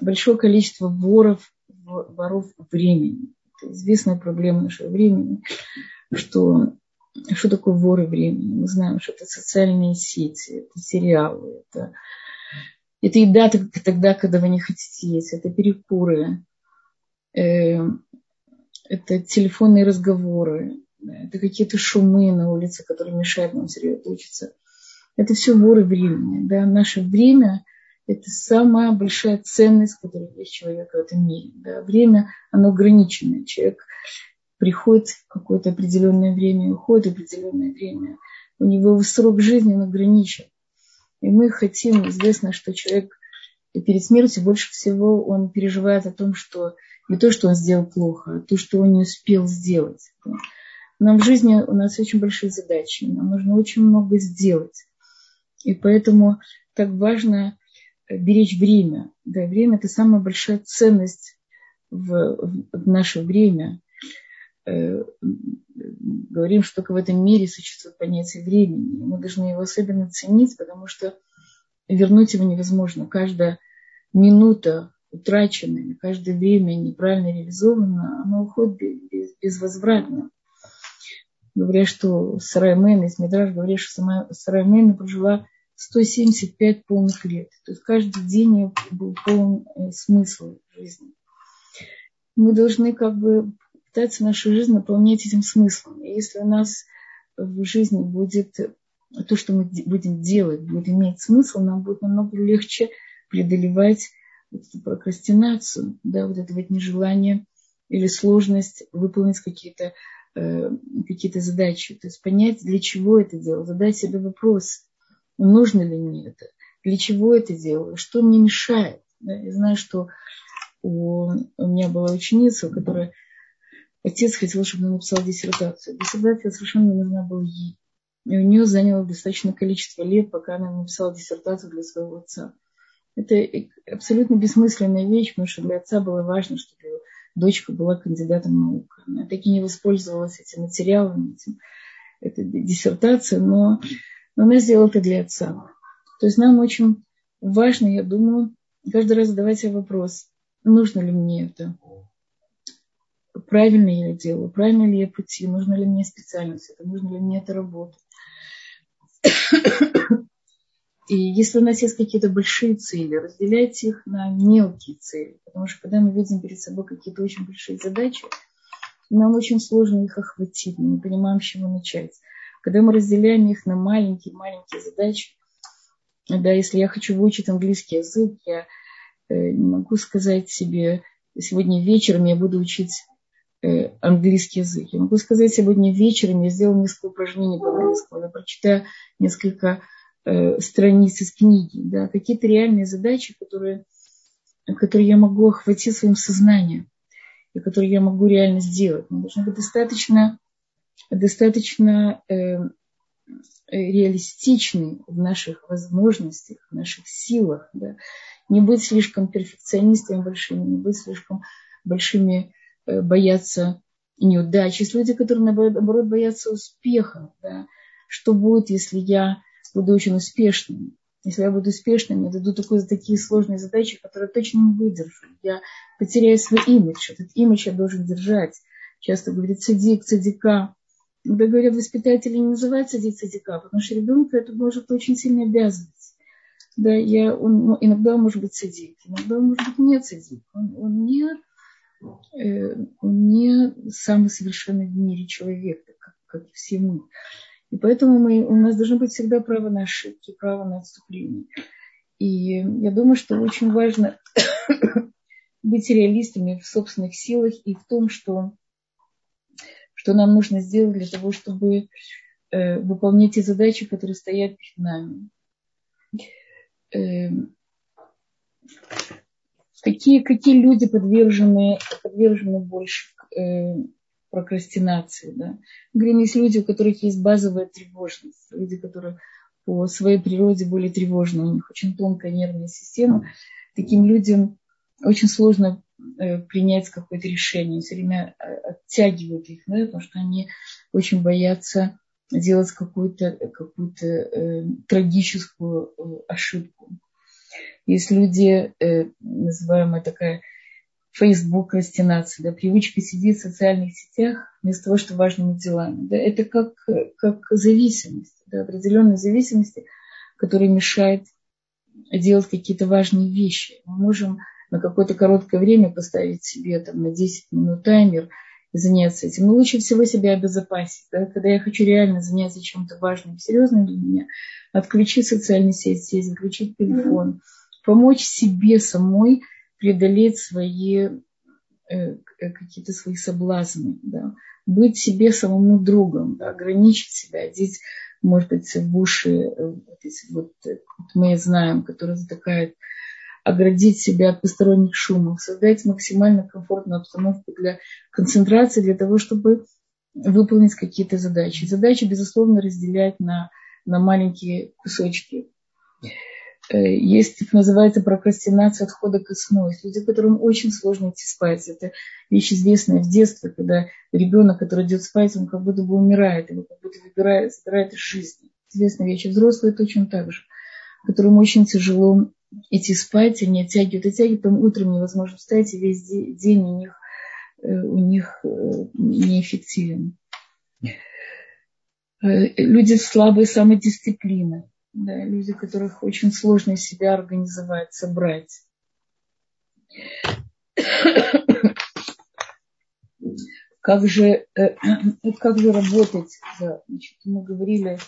большое количество воров, воров времени. Это известная проблема нашего времени, что что такое воры времени? Мы знаем, что это социальные сети, это сериалы, это, это еда тогда, когда вы не хотите есть, это перекуры, э, это телефонные разговоры, это какие-то шумы на улице, которые мешают нам сосредоточиться. Это все воры времени. Да? Наше время – это самая большая ценность, которая есть человека в этом мире. Да? Время, оно ограниченное. Человек приходит какое-то определенное время, уходит определенное время. У него срок жизни ограничен. И мы хотим, известно, что человек перед смертью больше всего он переживает о том, что не то, что он сделал плохо, а то, что он не успел сделать. Но в жизни у нас очень большие задачи, нам нужно очень много сделать. И поэтому так важно э, беречь время. Да, время – это самая большая ценность в, в наше время. Э, говорим, что только в этом мире существует понятие времени. Мы должны его особенно ценить, потому что вернуть его невозможно. Каждая минута утраченная, каждое время неправильно реализовано, оно уходит безвозвратно говорят, что Сараймен, из Мидраж говорит, что сама Сараймен прожила 175 полных лет. То есть каждый день был полон э, смысла жизни. Мы должны как бы пытаться нашу жизнь наполнять этим смыслом. И если у нас в жизни будет то, что мы будем делать, будет иметь смысл, нам будет намного легче преодолевать вот эту прокрастинацию, да, вот это вот нежелание или сложность выполнить какие-то Э, какие-то задачи. То есть понять, для чего это делаю, задать себе вопрос, нужно ли мне это, для чего это делаю, что мне мешает. Да? Я знаю, что у, у меня была ученица, у которой отец хотел, чтобы она написала диссертацию. Диссертация совершенно не нужна была ей. И у нее заняло достаточное количество лет, пока она написала диссертацию для своего отца. Это абсолютно бессмысленная вещь, потому что для отца было важно, чтобы дочка была кандидатом наук. Она так и не воспользовалась этим материалом, этим, этой диссертацией, но, но она сделала это для отца. То есть нам очень важно, я думаю, каждый раз задавать себе вопрос, нужно ли мне это, правильно я делаю, правильно ли я пути, нужно ли мне специальность, это нужно ли мне это работать. И если у нас есть какие-то большие цели, разделяйте их на мелкие цели. Потому что когда мы видим перед собой какие-то очень большие задачи, нам очень сложно их охватить, мы не понимаем, с чего начать. Когда мы разделяем их на маленькие-маленькие задачи, да, если я хочу выучить английский язык, я э, не могу сказать себе, сегодня вечером я буду учить английский язык. Я могу сказать, сегодня вечером я сделала несколько упражнений по английскому, я прочитаю несколько э, страниц из книги, да, какие-то реальные задачи, которые, которые я могу охватить своим сознанием и которые я могу реально сделать. Мы должны быть достаточно, достаточно э, реалистичны в наших возможностях, в наших силах, да, не быть слишком перфекционистами большими, не быть слишком большими, э, бояться неудачи. Есть люди, которые, наоборот, боятся успеха. Да? Что будет, если я буду очень успешным? Если я буду успешным, мне дадут такой, такие сложные задачи, которые точно не выдержу. Я потеряю свой имидж. Этот имидж я должен держать. Часто говорит цадик, цадика. Когда говорят воспитатели, не называют цадик, цадика, потому что ребенка это может очень сильно обязывать. Да, я, он, ну, иногда он может быть садик, иногда он может быть не садик. Он, он, не, он не самый совершенный в мире человек, как, как все мы. И поэтому мы, у нас должно быть всегда право на ошибки, право на отступление. И я думаю, что очень важно быть реалистами в собственных силах и в том, что, что нам нужно сделать для того, чтобы э, выполнять те задачи, которые стоят перед нами. Эм, какие, какие люди подвержены, подвержены больше э, прокрастинации. Да? Говорим, есть люди, у которых есть базовая тревожность, люди, которые по своей природе более тревожны, у них очень тонкая нервная система. Таким людям очень сложно э, принять какое-то решение, все время э, оттягивают их, да, потому что они очень боятся делать какую-то какую э, трагическую э, ошибку. Есть люди, э, называемая такая Facebook растинация, да, привычка сидеть в социальных сетях вместо того, что важными делами. Да, это как, как зависимость, да, определенная зависимость, которая мешает делать какие-то важные вещи. Мы можем на какое-то короткое время поставить себе там, на 10 минут таймер – заняться этим. Но лучше всего себя обезопасить. Да? Когда я хочу реально заняться чем-то важным, серьезным для меня, отключить социальные сети, отключить телефон, помочь себе самой преодолеть свои э, какие-то свои соблазны, да? быть себе самому другом, да? ограничить себя, одеть, может быть, в уши, э, вот эти вот, э, мы знаем, которые затыкают оградить себя от посторонних шумов, создать максимально комфортную обстановку для концентрации, для того, чтобы выполнить какие-то задачи. Задачи, безусловно, разделять на, на маленькие кусочки. Э, есть, так называется, прокрастинация отхода ко сну. Есть люди, которым очень сложно идти спать. Это вещь известная в детстве, когда ребенок, который идет спать, он как будто бы умирает, его как будто выбирает, забирает из жизни. Известная вещь. Взрослые точно так же, которым очень тяжело идти спать, они оттягивают, оттягивают, потом утром невозможно встать, и весь день у них, э, у них э, неэффективен. Люди слабые самодисциплины, да, люди, которых очень сложно себя организовать, собрать. Как же, как же работать? Да, значит, мы говорили,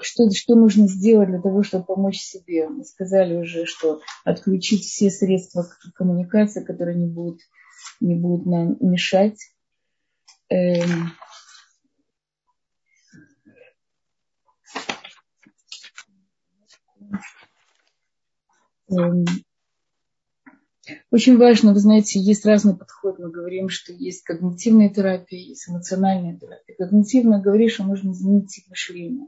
что, что нужно сделать для того, чтобы помочь себе? Мы сказали уже, что отключить все средства коммуникации, которые не будут, не будут нам мешать. Эм, эм, очень важно, вы знаете, есть разный подход. Мы говорим, что есть когнитивная терапия, есть эмоциональная терапия. Когнитивно говоришь, что нужно изменить тип мышления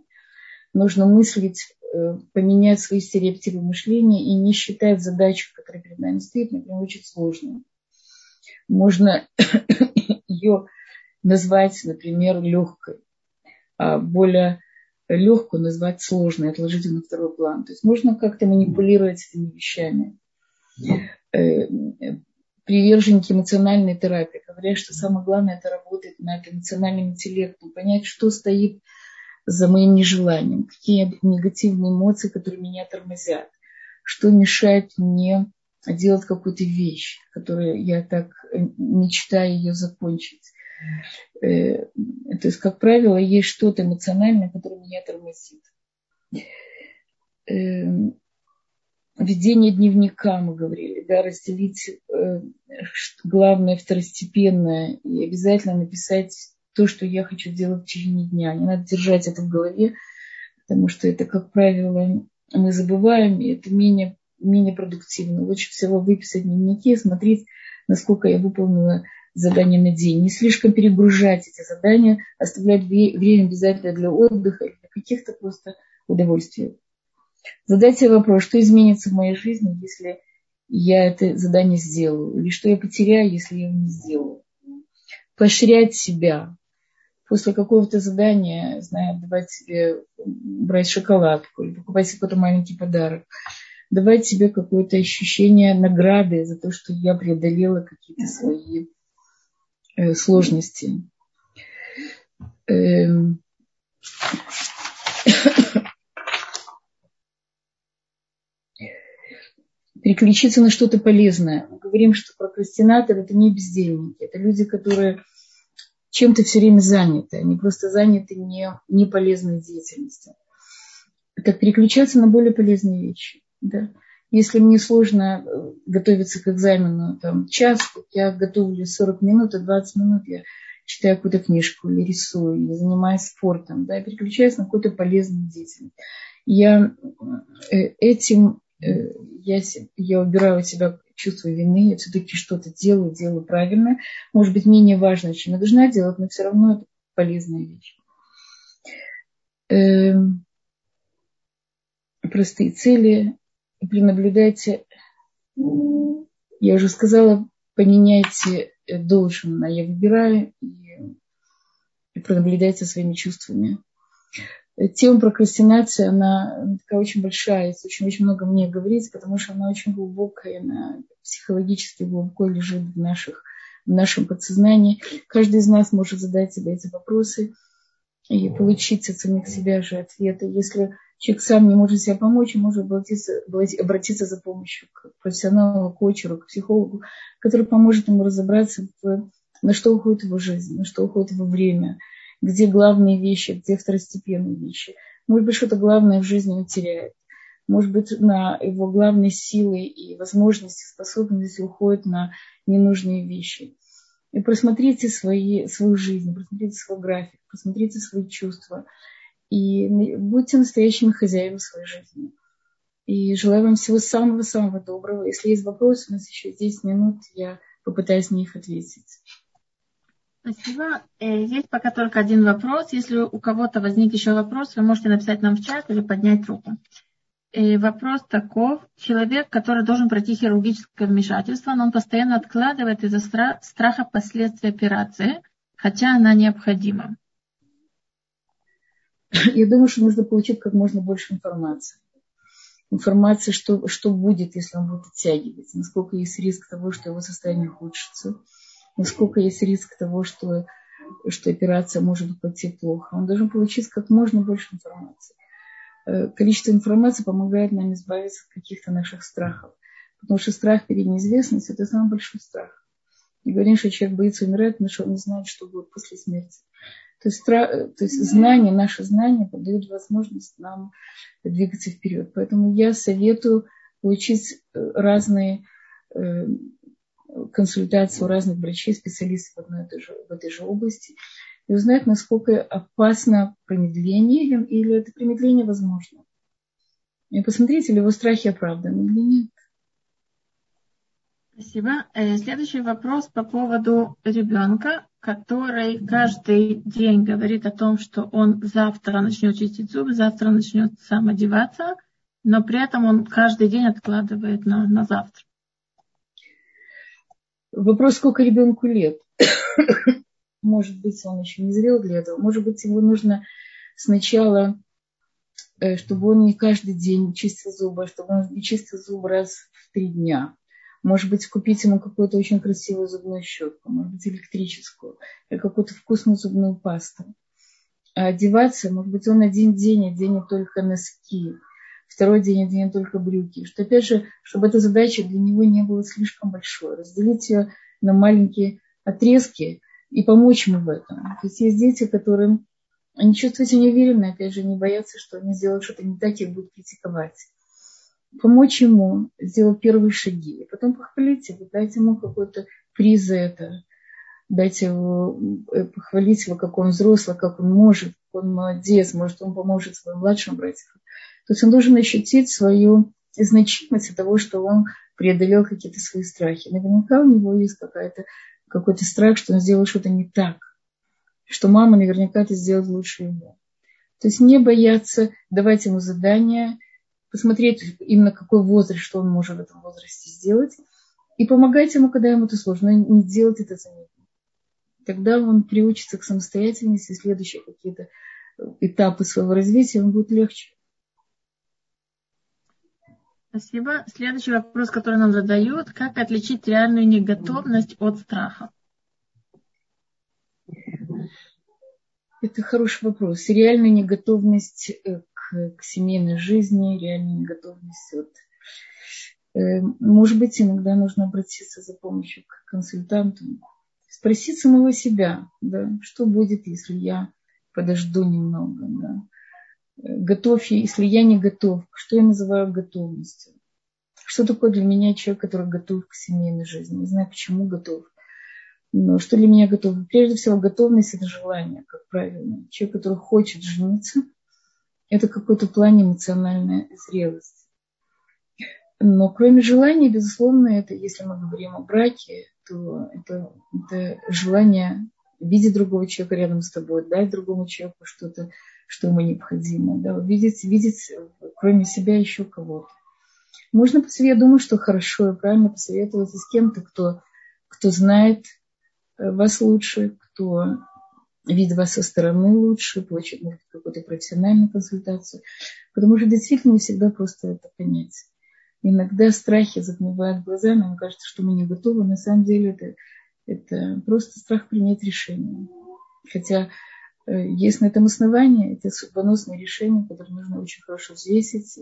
нужно мыслить, э, поменять свои стереотипы мышления и не считать задачу, которая перед нами стоит, например, очень сложной. Можно ее назвать, например, легкой, а более легкую назвать сложной, отложить ее на второй план. То есть можно как-то манипулировать этими вещами. Э, приверженники эмоциональной терапии говорят, что самое главное это работать над эмоциональным интеллектом, понять, что стоит за моим нежеланием, какие негативные эмоции, которые меня тормозят, что мешает мне делать какую-то вещь, которую я так э, мечтаю ее закончить. Э, то есть, как правило, есть что-то эмоциональное, которое меня тормозит. Эм, ведение дневника, мы говорили, да, разделить э, главное, второстепенное и обязательно написать то, что я хочу делать в течение дня. Не надо держать это в голове, потому что это, как правило, мы забываем, и это менее, менее продуктивно. Лучше всего выписать дневники смотреть, насколько я выполнила задание на день. Не слишком перегружать эти задания, оставлять время обязательно для отдыха или каких-то просто удовольствий. Задать себе вопрос, что изменится в моей жизни, если я это задание сделаю, или что я потеряю, если я его не сделаю. Поощрять себя. После какого-то задания, знаю, давать себе, брать шоколадку или покупать себе какой-то маленький подарок. Давать себе какое-то ощущение награды за то, что я преодолела какие-то свои сложности. Эм, переключиться на что-то полезное. Мы говорим, что прокрастинатор – это не бездельники, это люди, которые чем-то все время заняты, они просто заняты не, не полезной деятельностью. Так переключаться на более полезные вещи. Да? Если мне сложно э, готовиться к экзамену там, час, я готовлю 40 минут, а 20 минут я читаю какую-то книжку, или рисую, или занимаюсь спортом, да, переключаюсь на какую-то полезную деятельность. Я э, этим Э, я, я убираю у себя чувство вины, я все-таки что-то делаю, делаю правильно. Может быть, менее важно, чем я должна делать, но все равно это полезная вещь. Эм, простые цели. Пренаблюдайте. Я уже сказала, поменяйте должен на я выбираю и пронаблюдайте своими чувствами тема прокрастинации, она такая очень большая, есть очень-очень много мне говорить, потому что она очень глубокая, она психологически глубоко лежит в, наших, в нашем подсознании. Каждый из нас может задать себе эти вопросы и получить от самих себя же ответы. Если человек сам не может себе помочь, он может обратиться, обратиться за помощью к профессионалу, к коучеру, к психологу, который поможет ему разобраться, в, на что уходит его жизнь, на что уходит его время – где главные вещи, где второстепенные вещи. Может быть, что-то главное в жизни он теряет. Может быть, на его главные силы и возможности, способности уходят на ненужные вещи. И просмотрите свои, свою жизнь, просмотрите свой график, просмотрите свои чувства. И будьте настоящими хозяевами своей жизни. И желаю вам всего самого-самого доброго. Если есть вопросы, у нас еще 10 минут, я попытаюсь на них ответить. Спасибо. Э, есть пока только один вопрос. Если у кого-то возник еще вопрос, вы можете написать нам в чат или поднять руку. И э, вопрос таков. Человек, который должен пройти хирургическое вмешательство, но он постоянно откладывает из-за страха последствий операции, хотя она необходима. Я думаю, что нужно получить как можно больше информации. Информация, что, что будет, если он будет оттягивать, насколько есть риск того, что его состояние ухудшится насколько есть риск того, что, что операция может пойти плохо. Он должен получить как можно больше информации. Э, количество информации помогает нам избавиться от каких-то наших страхов. Потому что страх перед неизвестностью – это самый большой страх. И говорим, что человек боится умирать, потому что он не знает, что будет после смерти. То есть, страх, то есть знание, наше знание подает возможность нам двигаться вперед. Поэтому я советую получить э, разные э, консультацию у разных врачей, специалистов в, одной, этой же, в этой же области, и узнать, насколько опасно промедление или, или это промедление возможно. И посмотрите, ли его страхи оправданы или нет. Спасибо. Э, следующий вопрос по поводу ребенка, который каждый день говорит о том, что он завтра начнет чистить зубы, завтра начнет сам одеваться, но при этом он каждый день откладывает на, на завтра. Вопрос, сколько ребенку лет. Может быть, он еще не зрел для этого. Может быть, ему нужно сначала, э, чтобы он не каждый день чистил зубы, а чтобы он не чистил зубы раз в три дня. Может быть, купить ему какую-то очень красивую зубную щетку, может быть, электрическую, или какую-то вкусную зубную пасту. А одеваться, может быть, он один день оденет только носки, второй день оденет только брюки. Что, опять же, чтобы эта задача для него не была слишком большой. Разделить ее на маленькие отрезки и помочь ему в этом. То есть есть дети, которым они чувствуют себя неуверенно, опять же, не боятся, что они сделают что-то не так, и будут критиковать. Помочь ему сделать первые шаги. И потом похвалить его, дать ему какой-то приз за это. Дать его, э, похвалить его, как он взрослый, как он может, как он молодец, может, он поможет своим младшим братьям. То есть он должен ощутить свою значимость от того, что он преодолел какие-то свои страхи. Наверняка у него есть какая-то, какой-то страх, что он сделал что-то не так, что мама наверняка это сделает лучше его. То есть не бояться давать ему задания, посмотреть именно какой возраст, что он может в этом возрасте сделать, и помогать ему, когда ему это сложно, не делать это за него. Тогда он приучится к самостоятельности, следующие какие-то этапы своего развития, ему будет легче. Спасибо. Следующий вопрос, который нам задают. Как отличить реальную неготовность от страха? Это хороший вопрос. Реальная неготовность э, к, к семейной жизни, реальная неготовность от... Э, может быть, иногда нужно обратиться за помощью к консультанту, спросить самого себя, да, что будет, если я подожду немного, да, готов, если я не готов, что я называю готовностью. Что такое для меня человек, который готов к семейной жизни? Не знаю, почему готов. Но что для меня готов? Прежде всего, готовность – это желание, как правильно. Человек, который хочет жениться, это какой-то план эмоциональная зрелость. Но кроме желания, безусловно, это, если мы говорим о браке, то это, это желание видеть другого человека рядом с тобой, дать другому человеку что-то, что ему необходимо, да, видеть, видеть кроме себя еще кого-то. Можно посоветовать, я думаю, что хорошо и правильно посоветоваться с кем-то, кто, кто знает э, вас лучше, кто видит вас со стороны лучше, получить может, какую-то профессиональную консультацию. Потому что действительно не всегда просто это понять. Иногда страхи затмевают глаза, нам кажется, что мы не готовы. На самом деле это, это просто страх принять решение. Хотя Э, есть на этом основании, это судьбоносное решение, которое нужно очень хорошо взвесить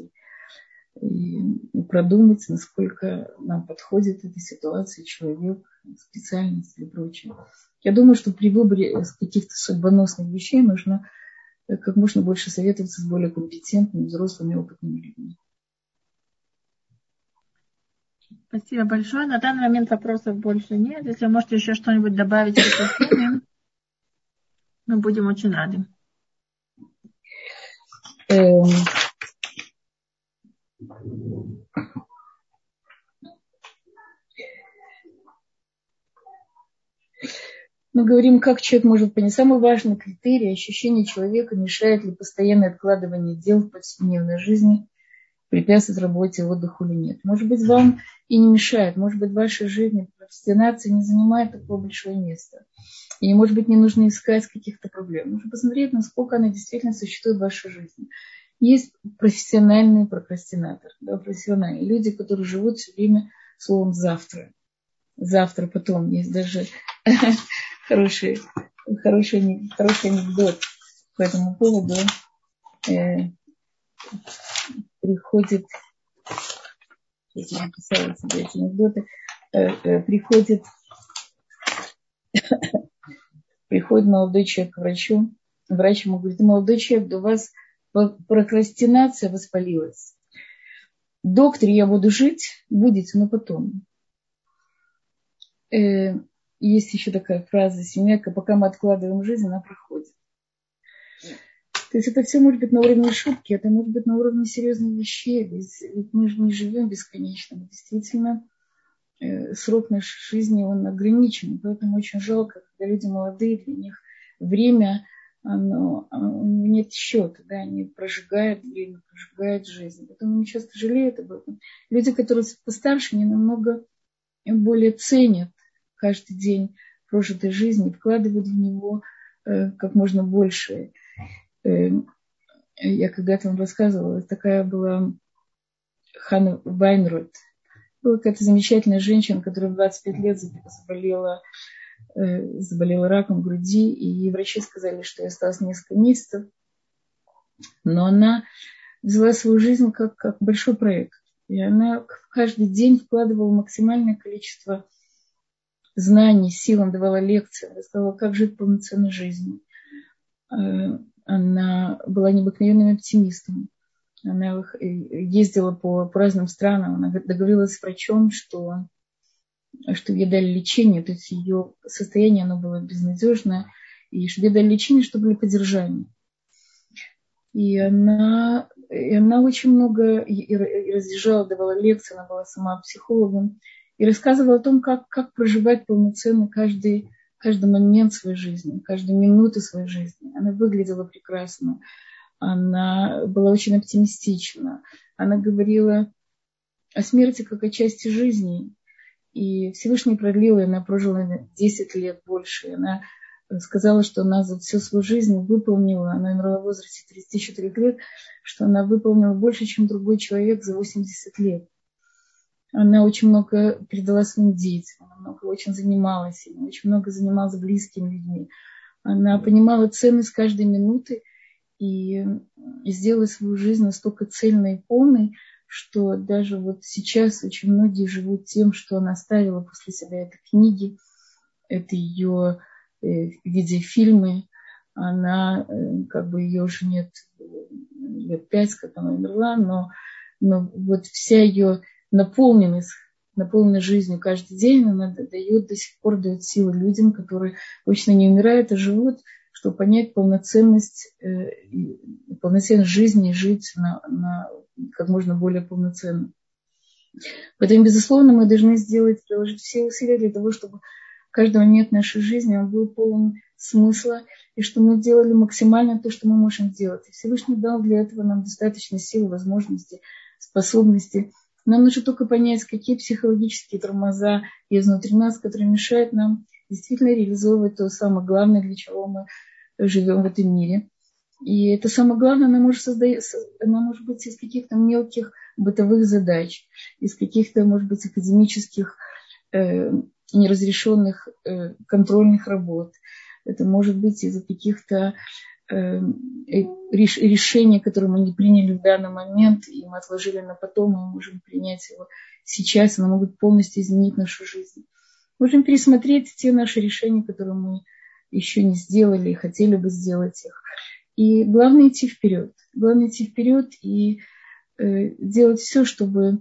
и, и продумать, насколько нам подходит эта ситуация, человек, специальность и прочее. Я думаю, что при выборе каких-то судьбоносных вещей нужно э, как можно больше советоваться с более компетентными, взрослыми, опытными людьми. Спасибо большое. На данный момент вопросов больше нет. Если вы можете еще что-нибудь добавить к этой теме. Мы будем очень рады. Эм. Мы говорим, как человек может понять. Самый важный критерий – ощущение человека, мешает ли постоянное откладывание дел в повседневной жизни, препятствует работе, отдыху или нет. Может быть, вам и не мешает. Может быть, в вашей жизни прокрастинация не занимает такого большого места. И, может быть, не нужно искать каких-то проблем. Нужно посмотреть, насколько она действительно существует в вашей жизни. Есть профессиональные прокрастинаторы, да, профессиональные люди, которые живут все время словом «завтра». Завтра, потом. Есть даже хороший, хороший, хороший анекдот по этому поводу. Э, приходит, я написала себе эти анекдоты, э, э, приходит Приходит молодой человек к врачу, врач ему говорит, молодой человек, у вас прокрастинация воспалилась. Доктор, я буду жить, будете, но потом. Э, есть еще такая фраза, семейка, пока мы откладываем жизнь, она проходит. То есть это все может быть на уровне шутки, это может быть на уровне серьезных вещей, ведь, ведь мы же не живем бесконечно. Действительно, Э, срок нашей жизни, он ограничен. Поэтому очень жалко, когда люди молодые, для них время, оно, нет счета, да, они прожигают время, прожигают жизнь. Поэтому они часто жалеют об этом. Люди, которые постарше, они намного более ценят каждый день прожитой жизни, вкладывают в него э, как можно больше. Э, я когда-то вам рассказывала, такая была Ханна Вайнрот, была какая-то замечательная женщина, которая в 25 лет заболела, э, заболела раком груди, и врачи сказали, что ей осталось несколько месяцев. Но она взяла свою жизнь как, как большой проект. И она каждый день вкладывала максимальное количество знаний, сил, она давала лекции, рассказывала, как жить полноценной жизнью. Э, она была необыкновенным оптимистом. Она ездила по, по разным странам, она договорилась с врачом, что, что ей дали лечение, то есть ее состояние оно было безнадежное, и что ей дали лечение, что были поддержания. И она, и она очень много и, и разъезжала, давала лекции, она была сама психологом, и рассказывала о том, как, как проживать полноценно каждый, каждый момент своей жизни, каждую минуту своей жизни. Она выглядела прекрасно, она была очень оптимистична, она говорила о смерти как о части жизни, и Всевышний продлил, и она прожила 10 лет больше. Она сказала, что она за всю свою жизнь выполнила, она умерла в возрасте 34 лет, что она выполнила больше, чем другой человек за 80 лет. Она очень много передала своим детям, она много очень занималась ими, очень много занималась близкими людьми. Она понимала ценность каждой минуты и сделала свою жизнь настолько цельной и полной, что даже вот сейчас очень многие живут тем, что она оставила после себя этой книги, это ее Э, видеофильмы. Она, э, как бы ее уже нет лет пять, как она умерла, но, но вот вся ее наполненность, наполненность жизнью каждый день, она дает до сих пор дает силы людям, которые точно не умирают, а живут, чтобы понять полноценность, э, полноценность жизни жить на, на как можно более полноценно. Поэтому, безусловно, мы должны сделать, приложить все усилия для того, чтобы каждый момент нашей жизни он был полон смысла, и что мы делали максимально то, что мы можем сделать. И Всевышний дал для этого нам достаточно сил, возможностей, способностей. Нам нужно только понять, какие психологические тормоза есть внутри нас, которые мешают нам действительно реализовывать то самое главное, для чего мы живем в этом мире. И это самое главное, она может, создать, она может быть из каких-то мелких бытовых задач, из каких-то, может быть, академических э, неразрешенных э, контрольных работ. Это может быть из-за каких-то э, решений, которые мы не приняли в данный момент, и мы отложили на потом, мы можем принять его сейчас, оно могут полностью изменить нашу жизнь. Можем пересмотреть те наши решения, которые мы еще не сделали и хотели бы сделать их. И главное идти вперед. Главное идти вперед и э, делать все, чтобы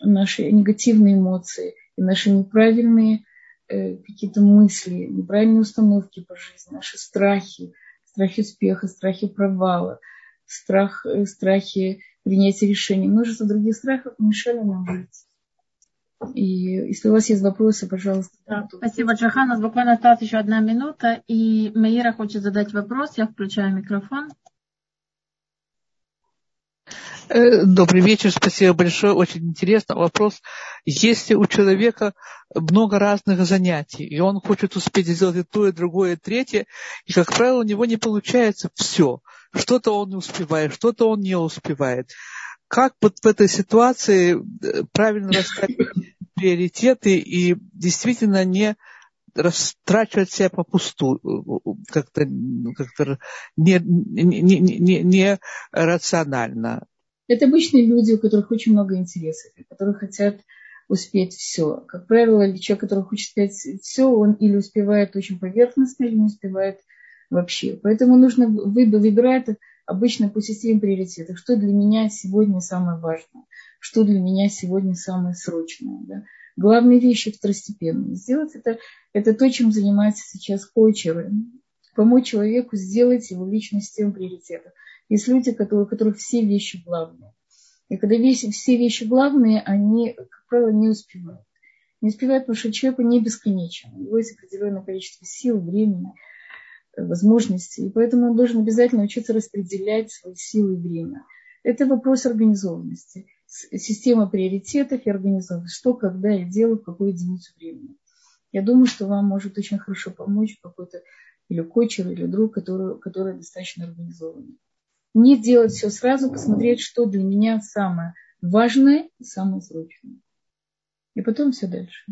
наши негативные эмоции – и наши неправильные э, какие-то мысли, неправильные установки по жизни, наши страхи, страхи успеха, страхи провала, страх, э, страхи принятия решений, множество других страхов мешали нам жить. И если у вас есть вопросы, пожалуйста. Да, спасибо, Джахан. У нас буквально осталась еще одна минута, и Маира хочет задать вопрос. Я включаю микрофон. Э, добрый вечер, спасибо большое, очень интересно. Вопрос, если у человека много разных занятий, и он хочет успеть сделать и то, и другое, и третье, и, как правило, у него не получается все. Что-то он успевает, что-то он не успевает. Как вот в этой ситуации э, правильно расставить приоритеты и действительно не растрачивать себя попусту, как-то как не, не, не, не, не рационально. Это обычные люди, у которых очень много интересов, которые хотят успеть все. Как правило, человек, который хочет успеть все, он или успевает очень поверхностно, или не успевает вообще. Поэтому нужно выбирать обычно по системе приоритетов. Что для меня сегодня самое важное? Что для меня сегодня самое срочное? Да? Главные вещи второстепенные. Сделать это, это то, чем занимаются сейчас коучеры. Помочь человеку сделать его личную систему приоритетов. Есть люди, у которых все вещи главные. И когда весь, все вещи главные, они, как правило, не успевают. Не успевают, потому что человеку не бесконечен. У него есть определенное количество сил, времени, э, возможностей. И поэтому он должен обязательно учиться распределять свои силы и время. Это вопрос организованности. Система приоритетов и организованности. Что, когда я делаю, в какую единицу времени. Я думаю, что вам может очень хорошо помочь какой-то или кочер, или друг, который, который достаточно организованный не делать все сразу, посмотреть, что для меня самое важное и самое срочное. И потом все дальше.